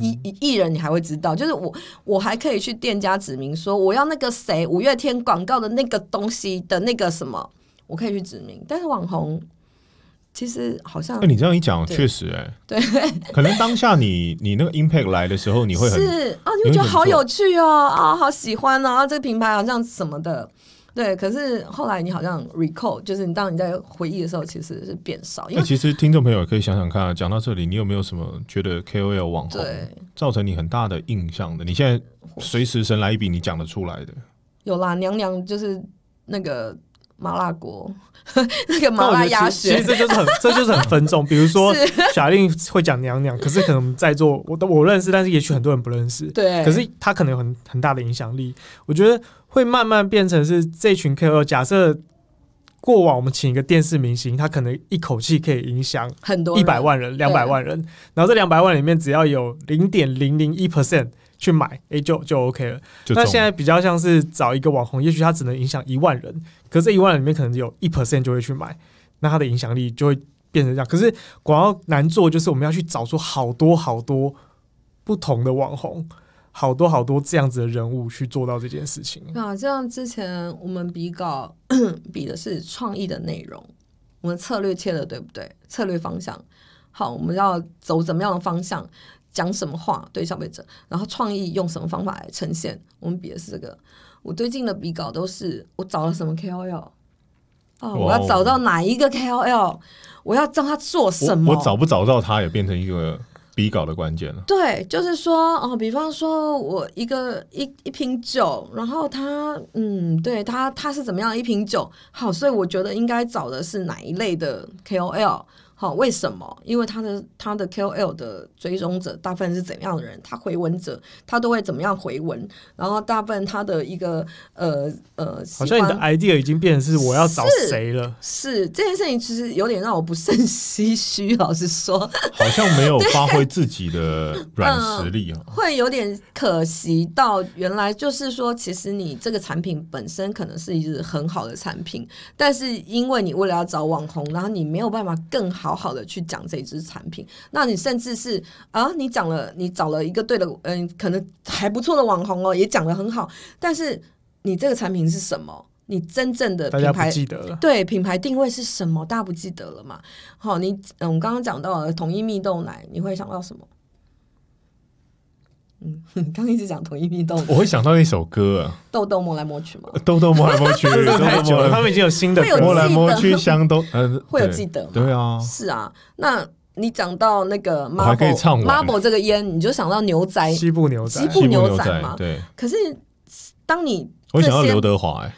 艺艺艺人你还会知道，就是我我还可以去店家指明说我要那个谁五月天广告的那个东西的那个什么，我可以去指明。但是网红其实好像那、你这样一讲，确实哎、<laughs> 对。可能当下你你那个 impact 来的时候，你会很是啊，你会觉得好有趣哦，啊，好喜欢哦，啊，这个品牌好像什么的，对。可是后来你好像 recall，就是你当你在回忆的时候，其实是变少，因为那其实听众朋友也可以想想看啊，讲到这里，你有没有什么觉得 KOL 网红对造成你很大的印象的？你现在随时神来一笔，你讲得出来的？有啦，娘娘就是那个麻辣锅，<laughs> 那个麻辣鸭血其实其实，这就是很这就是很分众。比如说是 <laughs> 小令会讲娘娘，可是可能在座我都我认识，但是也许很多人不认识。对，可是他可能有很很大的影响力。我觉得会慢慢变成是这群 KOL。假设过往我们请一个电视明星，他可能一口气可以影响很多一百万人、两百万人，然后这两百万里面只要有零点零零一 percent 去买，诶，就就 OK 了。那现在比较像是找一个网红，也许他只能影响一万人，可是这一万人里面可能有一 percent 就会去买，那他的影响力就会变成这样。可是广告难做，就是我们要去找出好多好多不同的网红，好多好多这样子的人物去做到这件事情。啊，这样之前我们比稿 <coughs> 比的是创意的内容，我们策略切的对不对？策略方向好，我们要走怎么样的方向，讲什么话对消费者，然后创意用什么方法来呈现，我们比的是这个。我最近的比稿都是我找了什么 KOL 哦，我要找到哪一个 KOL，我要让他做什么？我我找不找到他也变成一个比稿的关键了。对，就是说，哦，比方说我一个一一瓶酒，然后他，嗯，对他他是怎么样一瓶酒？好，所以我觉得应该找的是哪一类的 KOL？好，为什么？因为他的他的 KOL 的追踪者大部分是怎样的人？他回文者他都会怎么样回文？然后大部分他的一个呃呃，喜好像你的 idea 已经变成是我要找谁了。是这件事情，其实有点让我不胜唏嘘。老实说，好像没有发挥自己的软实力啊。<laughs> 会有点可惜到原来就是说，其实你这个产品本身可能是一个很好的产品，但是因为你为了要找网红，然后你没有办法更好好好的去讲这支产品，那你甚至是啊，你讲了，你找了一个对的，嗯，可能还不错的网红哦，也讲的很好，但是你这个产品是什么？你真正的品牌记得了，对品牌定位是什么？大家不记得了嘛？好，你嗯，我们刚刚讲到了统一蜜豆奶，你会想到什么？<laughs> 刚刚一直讲同一批豆我会想到一首歌啊，豆豆摸来摸去嘛，<laughs> <laughs> 豆豆摸来摸去，真的太久了，兜兜摸来他们已经有新的摸来摸去香都，呃，会有记得吗？对啊，是啊，那你讲到那个我还可以唱 marble 完 marble 这个烟，你就想到牛仔。西部牛仔。西，部牛牛仔嘛对，可是当你我想到刘德华，哎，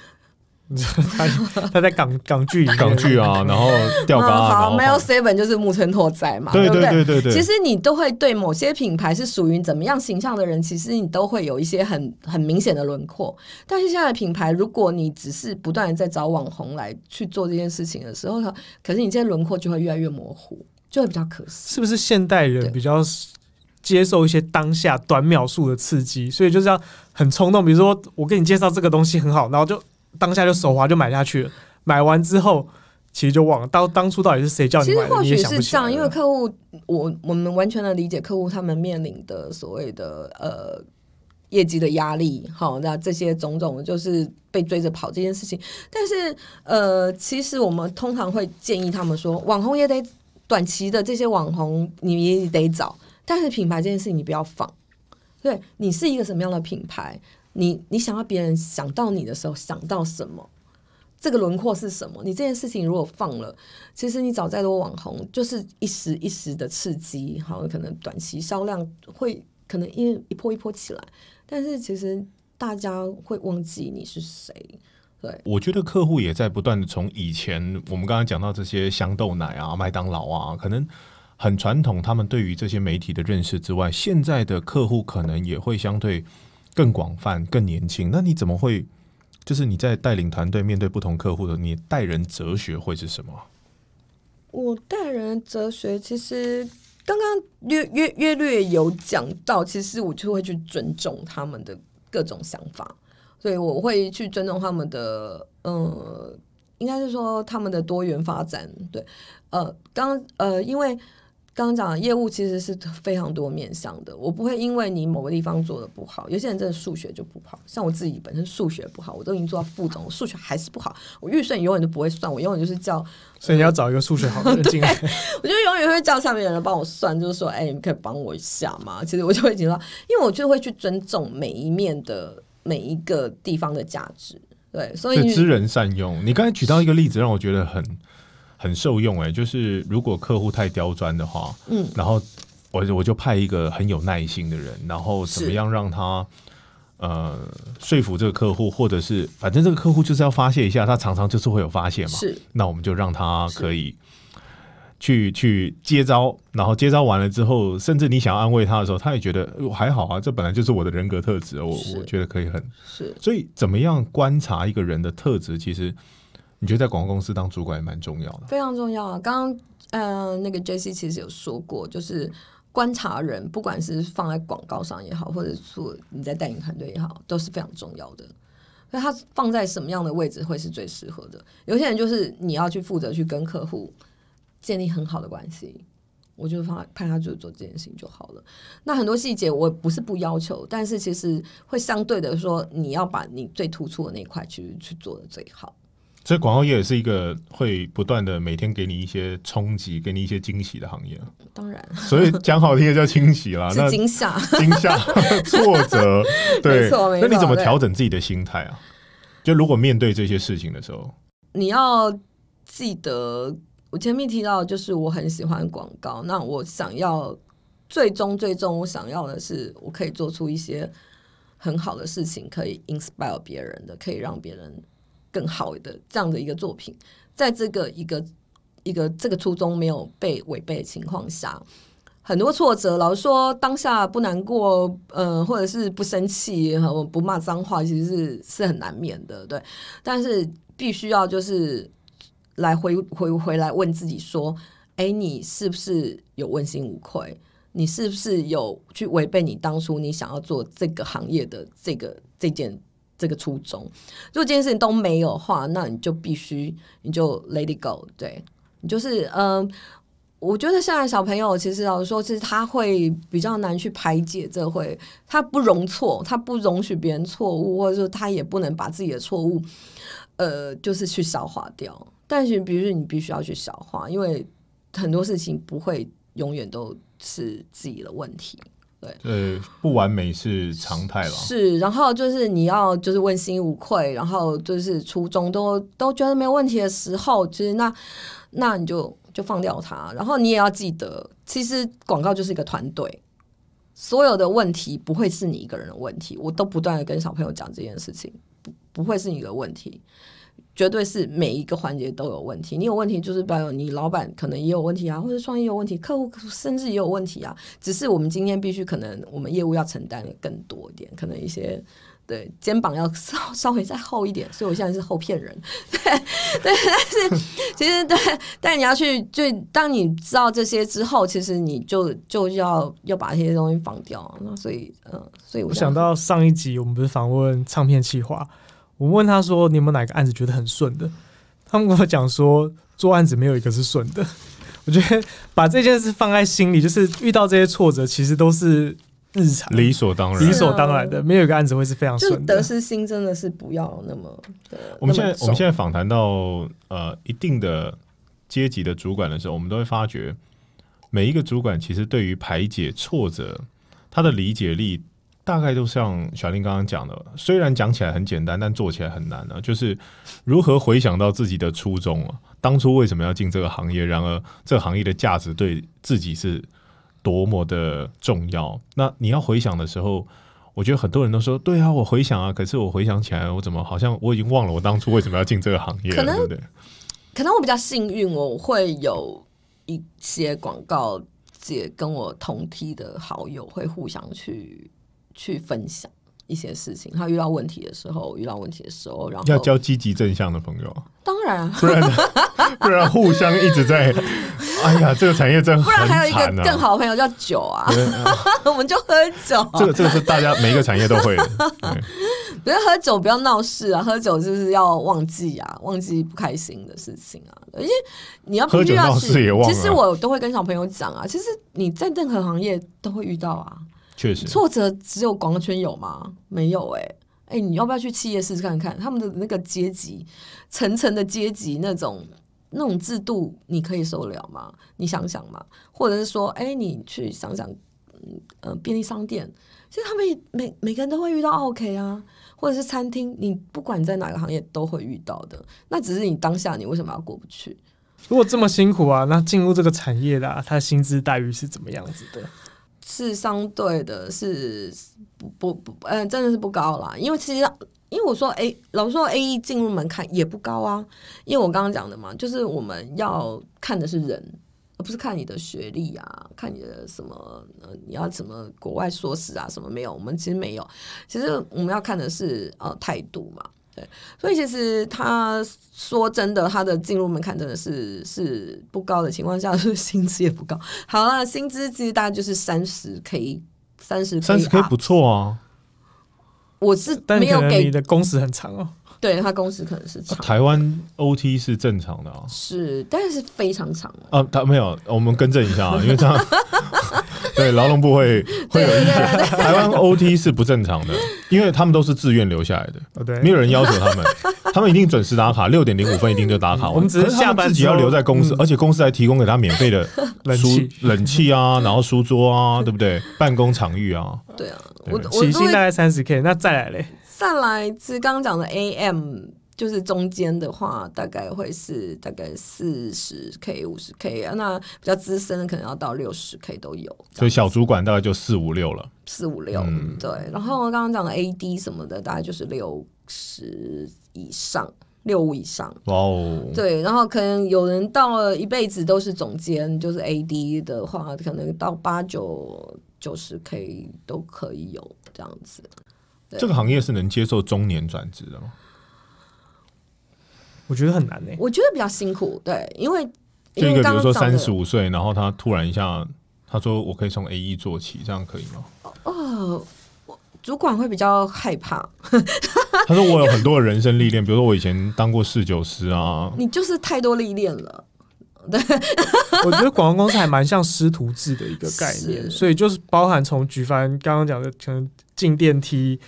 他 <laughs> 他在港港剧港剧啊，然后吊嘎嗯啊，然好后，Mel Seven 就是木村拓哉嘛，对不对对对对对其实你都会对某些品牌是属于怎么样形象的人，其实你都会有一些很很明显的轮廓。但是现在的品牌，如果你只是不断的在找网红来去做这件事情的时候，可是你这些轮廓就会越来越模糊，就会比较可惜。是不是现代人比较接受一些当下短秒数的刺激，所以就是要很冲动。比如说，我跟你介绍这个东西很好，然后就当下就手滑就买下去了。买完之后，其实就忘了当当初到底是谁叫你买的，其实或许是这样，因为。客户，我我们完全的理解客户他们面临的所谓的呃业绩的压力，好，那这些种种就是被追着跑这件事情。但是呃，其实我们通常会建议他们说，网红也得短期的这些网红你也得找，但是品牌这件事情你不要放。对你是一个什么样的品牌，你你想要别人想到你的时候想到什么？这个轮廓是什么？你这件事情如果放了，其实你找再多网红，就是一时一时的刺激，好，可能短期销量会可能一一波一波起来，但是其实大家会忘记你是谁。对，我觉得客户也在不断的从以前我们刚刚讲到这些香豆奶啊、麦当劳啊，可能很传统，他们对于这些媒体的认识之外，现在的客户可能也会相对更广泛、更年轻。那你怎么会？就是你在带领团队面对不同客户的，你待人哲学会是什么？我待人哲学其实刚刚略略略略有讲到，其实我就会去尊重他们的各种想法，所以我会去尊重他们的，呃，应该是说他们的多元发展。对，呃，刚呃，因为刚刚讲的业务其实是非常多面向的，我不会因为你某个地方做的不好，有些人真的数学就不好，像我自己本身数学不好，我都已经做到副总，我数学还是不好，我预算永远都不会算，我永远就是叫所以你要找一个数学好的人进来。<laughs> 我就永远会叫下面的人帮我算，就是说，哎、你可以帮我一下吗？其实我就会觉得，因为我就会去尊重每一面的每一个地方的价值。对，所以是知人善用。你刚才举到一个例子，让我觉得很很受用。哎，就是如果客户太刁钻的话，嗯，然后我我就派一个很有耐心的人，然后怎么样让他呃说服这个客户，或者是反正这个客户就是要发泄一下，他常常就是会有发泄嘛。是那我们就让他可以去去接招，然后接招完了之后，甚至你想要安慰他的时候，他也觉得呃还好啊，这本来就是我的人格特质，我我觉得可以很。是，所以怎么样观察一个人的特质，其实你觉得在广告公司当主管也蛮重要的。非常重要啊。刚刚呃，那个 J C 其实有说过，就是观察人，不管是放在广告上也好，或者说你在带领团队也好，都是非常重要的。那他放在什么样的位置会是最适合的？有些人就是你要去负责去跟客户建立很好的关系，我就放派他去做这件事情就好了。那很多细节我不是不要求，但是其实会相对的说，你要把你最突出的那一块去去做的最好。所以广告业也是一个会不断的每天给你一些冲击、给你一些惊喜的行业。当然所以讲好听的叫惊喜啦，<laughs> 那是惊吓。惊吓、<laughs> 挫折，<laughs> 对那你怎么调整自己的心态啊？就如果面对这些事情的时候，你要记得，我前面提到，就是我很喜欢广告。那我想要最终最终，我想要的是，我可以做出一些很好的事情，可以 inspire 别人的，可以让别人更好的这样的一个作品。在这个一个一个这个初衷没有被违背的情况下，很多挫折，老实说，当下不难过，呃，或者是不生气，和不骂脏话，其实是是很难免的，对。但是必须要就是来回回回来问自己说，哎，你是不是有问心无愧？你是不是有去违背你当初你想要做这个行业的这个这件这个初衷？如果这件事情都没有的话，那你就必须你就 let it go，对你就是嗯。我觉得现在小朋友其实老实说，其实他会比较难去排解这会，他不容错，他不容许别人错误，或者说他也不能把自己的错误，呃，就是去消化掉。但是，比如说你必须要去消化，因为很多事情不会永远都是自己的问题。呃，不完美是常态了。是，然后就是你要就是问心无愧，然后就是初衷都都觉得没有问题的时候，其实那那你就就放掉它，然后你也要记得，其实广告就是一个团队，所有的问题不会是你一个人的问题，我都不断的跟小朋友讲这件事情，不不会是你的问题。绝对是每一个环节都有问题，你有问题就是表示你老板可能也有问题啊，或者创业有问题，客户甚至也有问题啊。只是我们今天必须可能我们业务要承担的更多一点，可能一些对肩膀要稍稍微再厚一点。所以我现在是厚骗人，<laughs> 对对。但是其实对，但你要去就当你知道这些之后，其实你就就要要把这些东西放掉。那所以嗯，所以我想到上一集我们不是访问唱片企划。我问他说：“你有没有哪个案子觉得很顺的？”他们跟我讲说：“做案子没有一个是顺的。<laughs> ”我觉得把这件事放在心里，就是遇到这些挫折，其实都是日常、理所当然、理所当然的。没有一个案子会是非常顺的。得失心真的是不要那么……我们现在我们现在访谈到呃一定的阶级的主管的时候，我们都会发觉，每一个主管其实对于排解挫折，他的理解力。大概就像小林刚刚讲的，虽然讲起来很简单，但做起来很难呢。就是如何回想到自己的初衷啊，当初为什么要进这个行业？然而，这个行业的价值对自己是多么的重要？那你要回想的时候，我觉得很多人都说：“对啊，我回想啊。”可是我回想起来，我怎么好像我已经忘了我当初为什么要进这个行业？对不对？可能我比较幸运，我会有一些广告界跟我同梯的好友会互相去。去分享一些事情，他遇到问题的时候，遇到问题的时候，然后要交积极正向的朋友。当然，不然 <laughs> 不然互相一直在，哎呀，这个产业真不然还有一个更好的朋友叫酒啊，<laughs> 我们就喝酒。这个这个是大家每一个产业都会的。<laughs> 不要喝酒，不要闹事啊！喝酒就是要忘记啊，忘记不开心的事情啊。而且你要喝酒闹事也忘。其实我都会跟小朋友讲啊，其实你在任何行业都会遇到啊。确实，挫折只有广告圈有吗？没有哎，哎，你要不要去企业试试看看他们的那个阶级，层层的阶级那种那种制度，你可以受得了吗？你想想嘛，或者是说，哎，你去想想，嗯呃，便利商店，其实他们每每个人都会遇到 OK 啊，或者是餐厅，你不管在哪个行业都会遇到的，那只是你当下你为什么要过不去？如果这么辛苦啊，那进入这个产业的，他的薪资待遇是怎么样子的？是相对的，是不不不，嗯，真的是不高啦。因为其实，因为我说 A，老实说 A E 进入门槛也不高啊。因为我刚刚讲的嘛，就是我们要看的是人，而不是看你的学历啊，看你的什么，呃，你要什么国外硕士啊，什么没有，我们其实没有。其实我们要看的是呃态度嘛。对，所以其实他说真的，他的进入门槛真的是是不高的情况下，<laughs> 是薪资也不高。好了，薪资其实大概就是三十 K，三十三十 K 不错啊。我是没有给你的工时很长哦。对他工时可能是长。台湾 OT 是正常的啊。是，但是非常长啊。他没有，我们更正一下啊，因为这样。<laughs> 对劳动部会会有意见，台湾 OT 是不正常的，因为他们都是自愿留下来的，对，没有人要求他们，他们一定准时打卡，六点零五分一定就打卡。我们只是下班自己要留在公司，而且公司还提供给他免费的 <laughs> 冷气、冷气啊，然后书桌啊，对不对？办公场域啊，对啊，我起薪大概三十 K，那再来嘞？再来是刚刚讲的 AM。就是中间的话，大概会是大概四十 K、五十 K 啊，那比较资深的可能要到六十 K 都有。所以小主管大概就四五六了。四五六，对。然后刚刚讲的 AD 什么的，大概就是六十以上，六五以上。哇哦。对，然后可能有人到了一辈子都是总监，就是 AD 的话，可能到八九九十 K 都可以有这样子。这个行业是能接受中年转职的吗？我觉得很难呢。我觉得比较辛苦，对，因为就一个比如说三十五岁，然后他突然一下，他说我可以从 A 一做起，这样可以吗？哦，主管会比较害怕。他说我有很多的人生历练，比如说我以前当过侍酒师啊。<laughs> 你就是太多历练了。对，<laughs> 我觉得广告公司还蛮像师徒制的一个概念，所以就是包含从举凡刚刚讲的，可能进电梯。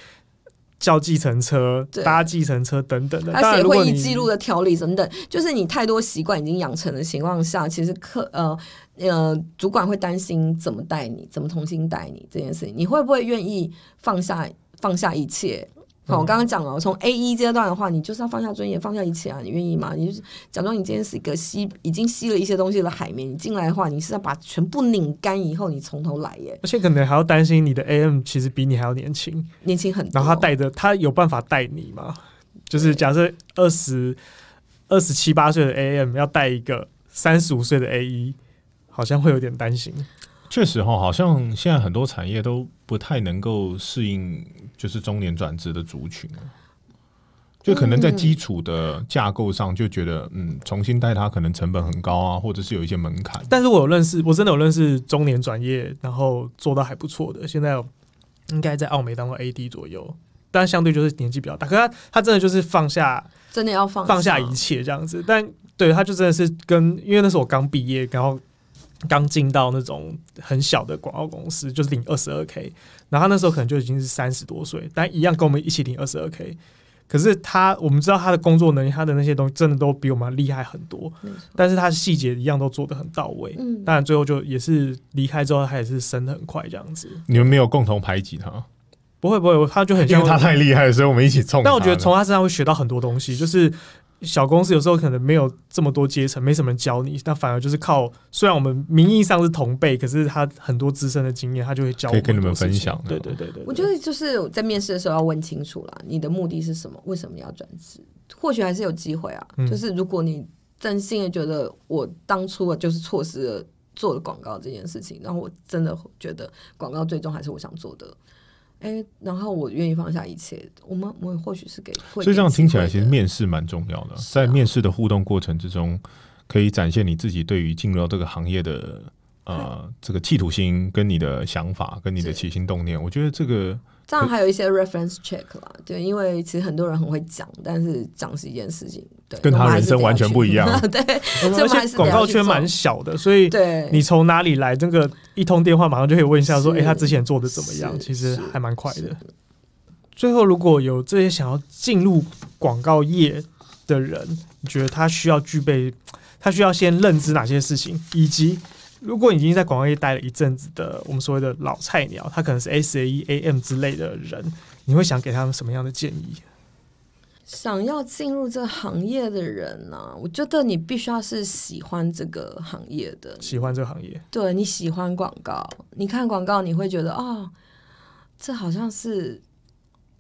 叫计程车、搭计程车等等的。他写会议记录的条例等等，就是你太多习惯已经养成的情况下，其实客呃呃主管会担心怎么带你，怎么重新带你这件事情，你会不会愿意放下放下一切？好，我刚刚讲了，从 A 一阶段的话，你就是要放下尊严，放下一切啊！你愿意吗？你就是假装你今天是一个吸已经吸了一些东西的海绵，你进来的话，你是要把全部拧干以后，你从头来耶，而且可能还要担心你的 AM 其实比你还要年轻，年轻很多。然后他带着他有办法带你吗？就是假设二十二十七八岁的 AM 要带一个三十五岁的 A 一，好像会有点担心。确实哈，好像现在很多产业都不太能够适应，就是中年转职的族群啊就可能在基础的架构上就觉得，嗯，重新带他可能成本很高啊，或者是有一些门槛。但是我有认识，我真的有认识中年转业，然后做到还不错的，现在应该在澳美当过 AD 左右，但相对就是年纪比较大，可是他他真的就是放下真的要放放下一切这样子，但对他就真的是跟，因为那时候我刚毕业，然后刚进到那种很小的广告公司，就是领二十二 k，然后他那时候可能就已经是三十多岁，但一样跟我们一起领二十二 k。可是他，我们知道他的工作能力，他的那些东西真的都比我们厉害很多，但是他细节一样都做得很到位。嗯当然最后就也是离开之后，他也是升得很快这样子。你们没有共同排挤他，不会不会，他就很像因为他太厉害，所以我们一起冲。但我觉得从他身上会学到很多东西，就是小公司有时候可能没有这么多阶层，没什么人教你，那反而就是靠虽然我们名义上是同辈，可是他很多资深的经验，他就会教我可以跟你们分享对对对对，我觉得就是在面试的时候要问清楚了，你的目的是什么？为什么要转职？或许还是有机会啊。嗯就是如果你真心的觉得我当初啊就是错失了做了广告这件事情，然后我真的觉得广告最终还是我想做的。哎，然后我愿意放下一切，我们我们或许是给，会所以这样听起来，其实面试蛮重要的，啊在面试的互动过程之中，可以展现你自己对于进入到这个行业的呃这个企图心，跟你的想法，跟你的起心动念。我觉得这个这样还有一些 reference check 啦，对，因为其实很多人很会讲，但是讲是一件事情，对，跟他人生完全不一样 <laughs> 对而且广告圈蛮小的，所以对，你从哪里来，这个一通电话马上就可以问一下说，是哎、他之前做的怎么样？其实是还蛮快的。最后，如果有这些想要进入广告业的人，你觉得他需要具备，他需要先认知哪些事情，以及如果已经在广告业待了一阵子的我们所谓的老菜鸟，他可能是 S A E A M 之类的人，你会想给他们什么样的建议？想要进入这个行业的人呢、我觉得你必须要是喜欢这个行业的，喜欢这个行业，对你喜欢广告，你看广告你会觉得哦、这好像是。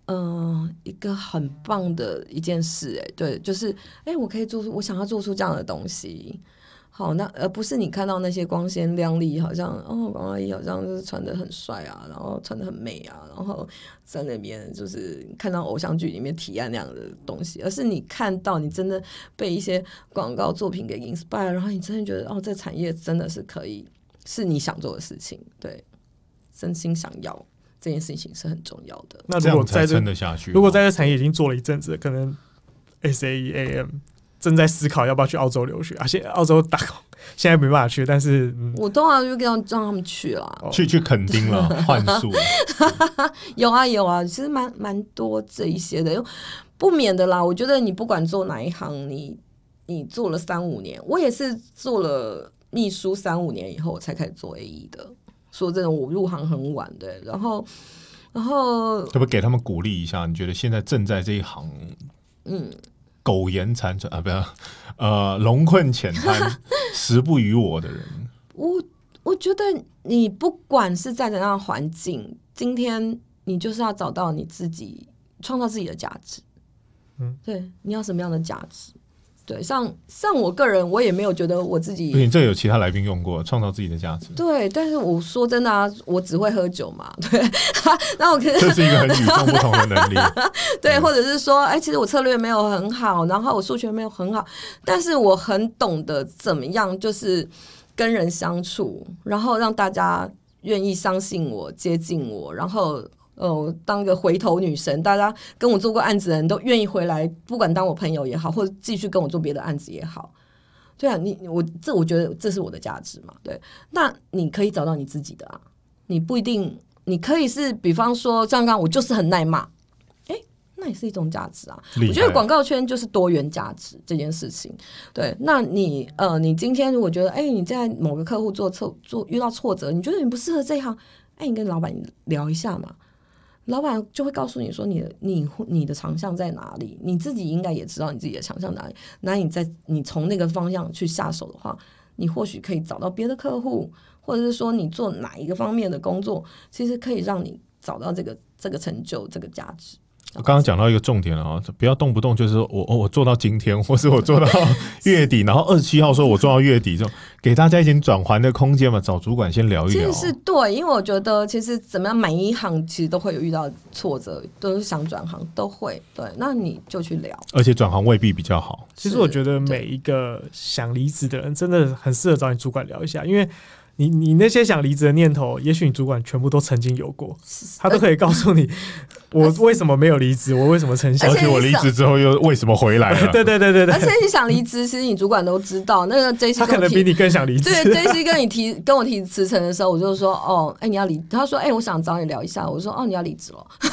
嗯、一个很棒的一件事，哎，对，就是，哎，我可以做出，我想要做出这样的东西，好，那而不是你看到那些光鲜亮丽，好像哦，王阿姨好像就是穿的很帅啊，然后穿的很美啊，然后在那边就是看到偶像剧里面提案那样的东西，而是你看到你真的被一些广告作品给 inspire，然后你真的觉得哦，这产业真的是可以是你想做的事情，对，真心想要这件事情是很重要的。那如果在这撑得下去。如果在这产业已经做了一阵子，可能 S A E A M 正在思考要不要去澳洲留学，而且澳洲打工现在没办法去，但是嗯，我通常就让让他们去了，哦去去垦丁了，<laughs> 换宿了，<laughs> 有啊有啊，其实蛮蛮多这一些的，因为不免的啦。我觉得你不管做哪一行，你你做了三五年，我也是做了秘书三五年以后我才开始做 A E 的。说真的，我入行很晚对，然后然后可不可以给他们鼓励一下？你觉得现在正在这一行嗯，苟延残喘啊，不要呃龙困浅滩、<laughs> 时不与我的人，我我觉得你不管是在怎样的环境，今天你就是要找到你自己，创造自己的价值。嗯，对，你要什么样的价值？对，像像我个人，我也没有觉得我自己不行，这有其他来宾用过，创造自己的价值，对，但是我说真的啊，我只会喝酒嘛，对，那我可这是一个很与众不同的能力。<laughs> 对，对或者是说，哎，其实我策略没有很好，然后我数学没有很好，但是我很懂得怎么样，就是跟人相处，然后让大家愿意相信我、接近我，然后。呃，当个回头女神，大家跟我做过案子的人都愿意回来，不管当我朋友也好，或者继续跟我做别的案子也好。对啊，你我这我觉得这是我的价值嘛。对，那你可以找到你自己的啊，你不一定，你可以是比方说，像刚刚我就是很耐骂，哎，那也是一种价值啊。我觉得广告圈就是多元价值这件事情。对，那你呃，你今天如果觉得，哎、你在某个客户做挫做遇到挫折，你觉得你不适合这一行，哎、你跟老板聊一下嘛。老板就会告诉你说你的你你的长项在哪里，你自己应该也知道你自己的长项哪里。那你在你从那个方向去下手的话，你或许可以找到别的客户，或者是说你做哪一个方面的工作，其实可以让你找到这个这个成就这个价值。我刚刚讲到一个重点了啊，不要动不动就是说我哦我做到今天，或是我做到 <laughs> 月底，然后二十七号说我做到月底，就给大家一点转换的空间嘛，找主管先聊一聊其实。是对，因为我觉得其实怎么样，每一行其实都会有遇到挫折，都是想转行都会。对，那你就去聊。而且转行未必比较好，其实我觉得每一个想离职的人真的很适合找你主管聊一下，因为你你那些想离职的念头，也许你主管全部都曾经有过，他都可以告诉你 <laughs> 我为什么没有离职，我为什么成效而。且我离职之后又为什么回来了？<laughs> 对对对对对而，且你想离职，其实你主管都知道。那个 J C 他可能比你更想离职。对 J C 跟你提 <laughs> 跟我提辞呈的时候，我就说哦，哎、你要离？他说哎、我想找你聊一下。我说哦，你要离职了。<laughs>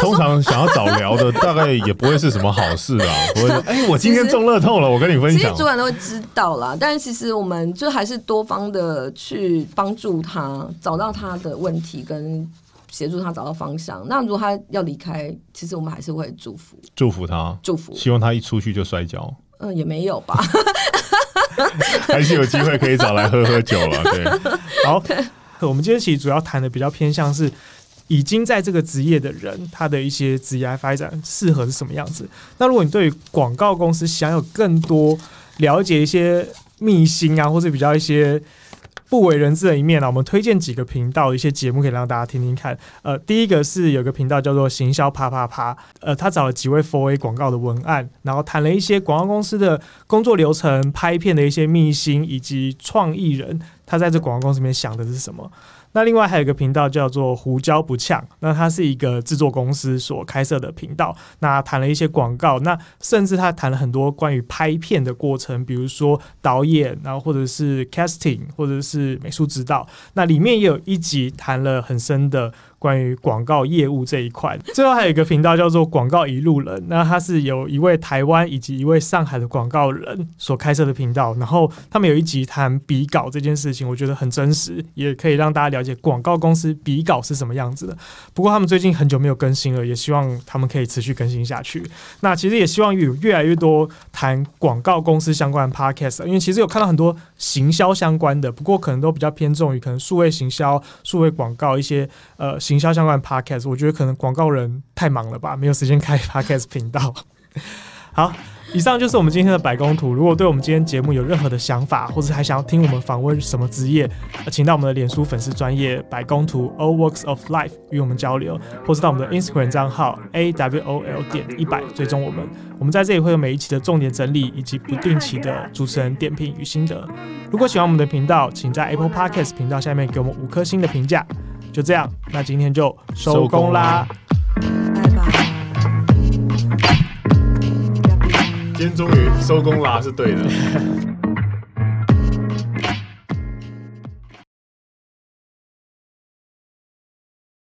就通常想要找聊的，大概也不会是什么好事啊，不会说哎、我今天中乐透了，我跟你分享其实主。管都会知道啦，但是其实我们就还是多方的去帮助他找到他的问题，跟协助他找到方向。那如果他要离开，其实我们还是会祝福祝福他，祝福。希望他一出去就摔跤，嗯，也没有吧。<laughs> 还是有机会可以找来喝喝酒了。<laughs> 对，好，我们今天其实主要谈的比较偏向是已经在这个职业的人，他的一些职业发展适合是什么样子。那如果你对于广告公司想有更多了解一些秘辛啊，或者比较一些不为人知的一面呢、我们推荐几个频道、一些节目可以让大家听听看。呃，第一个是有个频道叫做“行销啪啪啪”，呃，他找了几位 for A 广告的文案，然后谈了一些广告公司的工作流程、拍片的一些秘辛，以及创意人他在这广告公司里面想的是什么。那另外还有一个频道叫做“胡椒不呛”，那它是一个制作公司所开设的频道。那谈了一些广告，那甚至他谈了很多关于拍片的过程，比如说导演，然后或者是 casting，或者是美术指导。那里面也有一集谈了很深的关于广告业务这一块。最后还有一个频道叫做“广告一路人”，那它是由一位台湾以及一位上海的广告人所开设的频道。然后他们有一集谈比稿这件事情，我觉得很真实，也可以让大家了解广告公司比稿是什么样子的。不过他们最近很久没有更新了，也希望他们可以持续更新下去。那其实也希望有越来越多谈广告公司相关的 podcast，因为其实有看到很多行销相关的，不过可能都比较偏重于可能数位行销、数位广告一些呃行销相关的 podcast。我觉得可能广告人太忙了吧，没有时间开 <laughs> podcast 频道。<laughs> 好，以上就是我们今天的百工图。如果对我们今天节目有任何的想法，或者还想要听我们访问什么职业，呃请到我们的脸书粉丝专业百工图 All Works of Life 与我们交流，或是到我们的 Instagram 账号 A W O L 点一百追踪我们。我们在这里会有每一期的重点整理，以及不定期的主持人点评与心得。如果喜欢我们的频道，请在 Apple Podcast 频道下面给我们五颗星的评价。就这样，那今天就收工啦。拜拜。今天终于收工啦，是对的。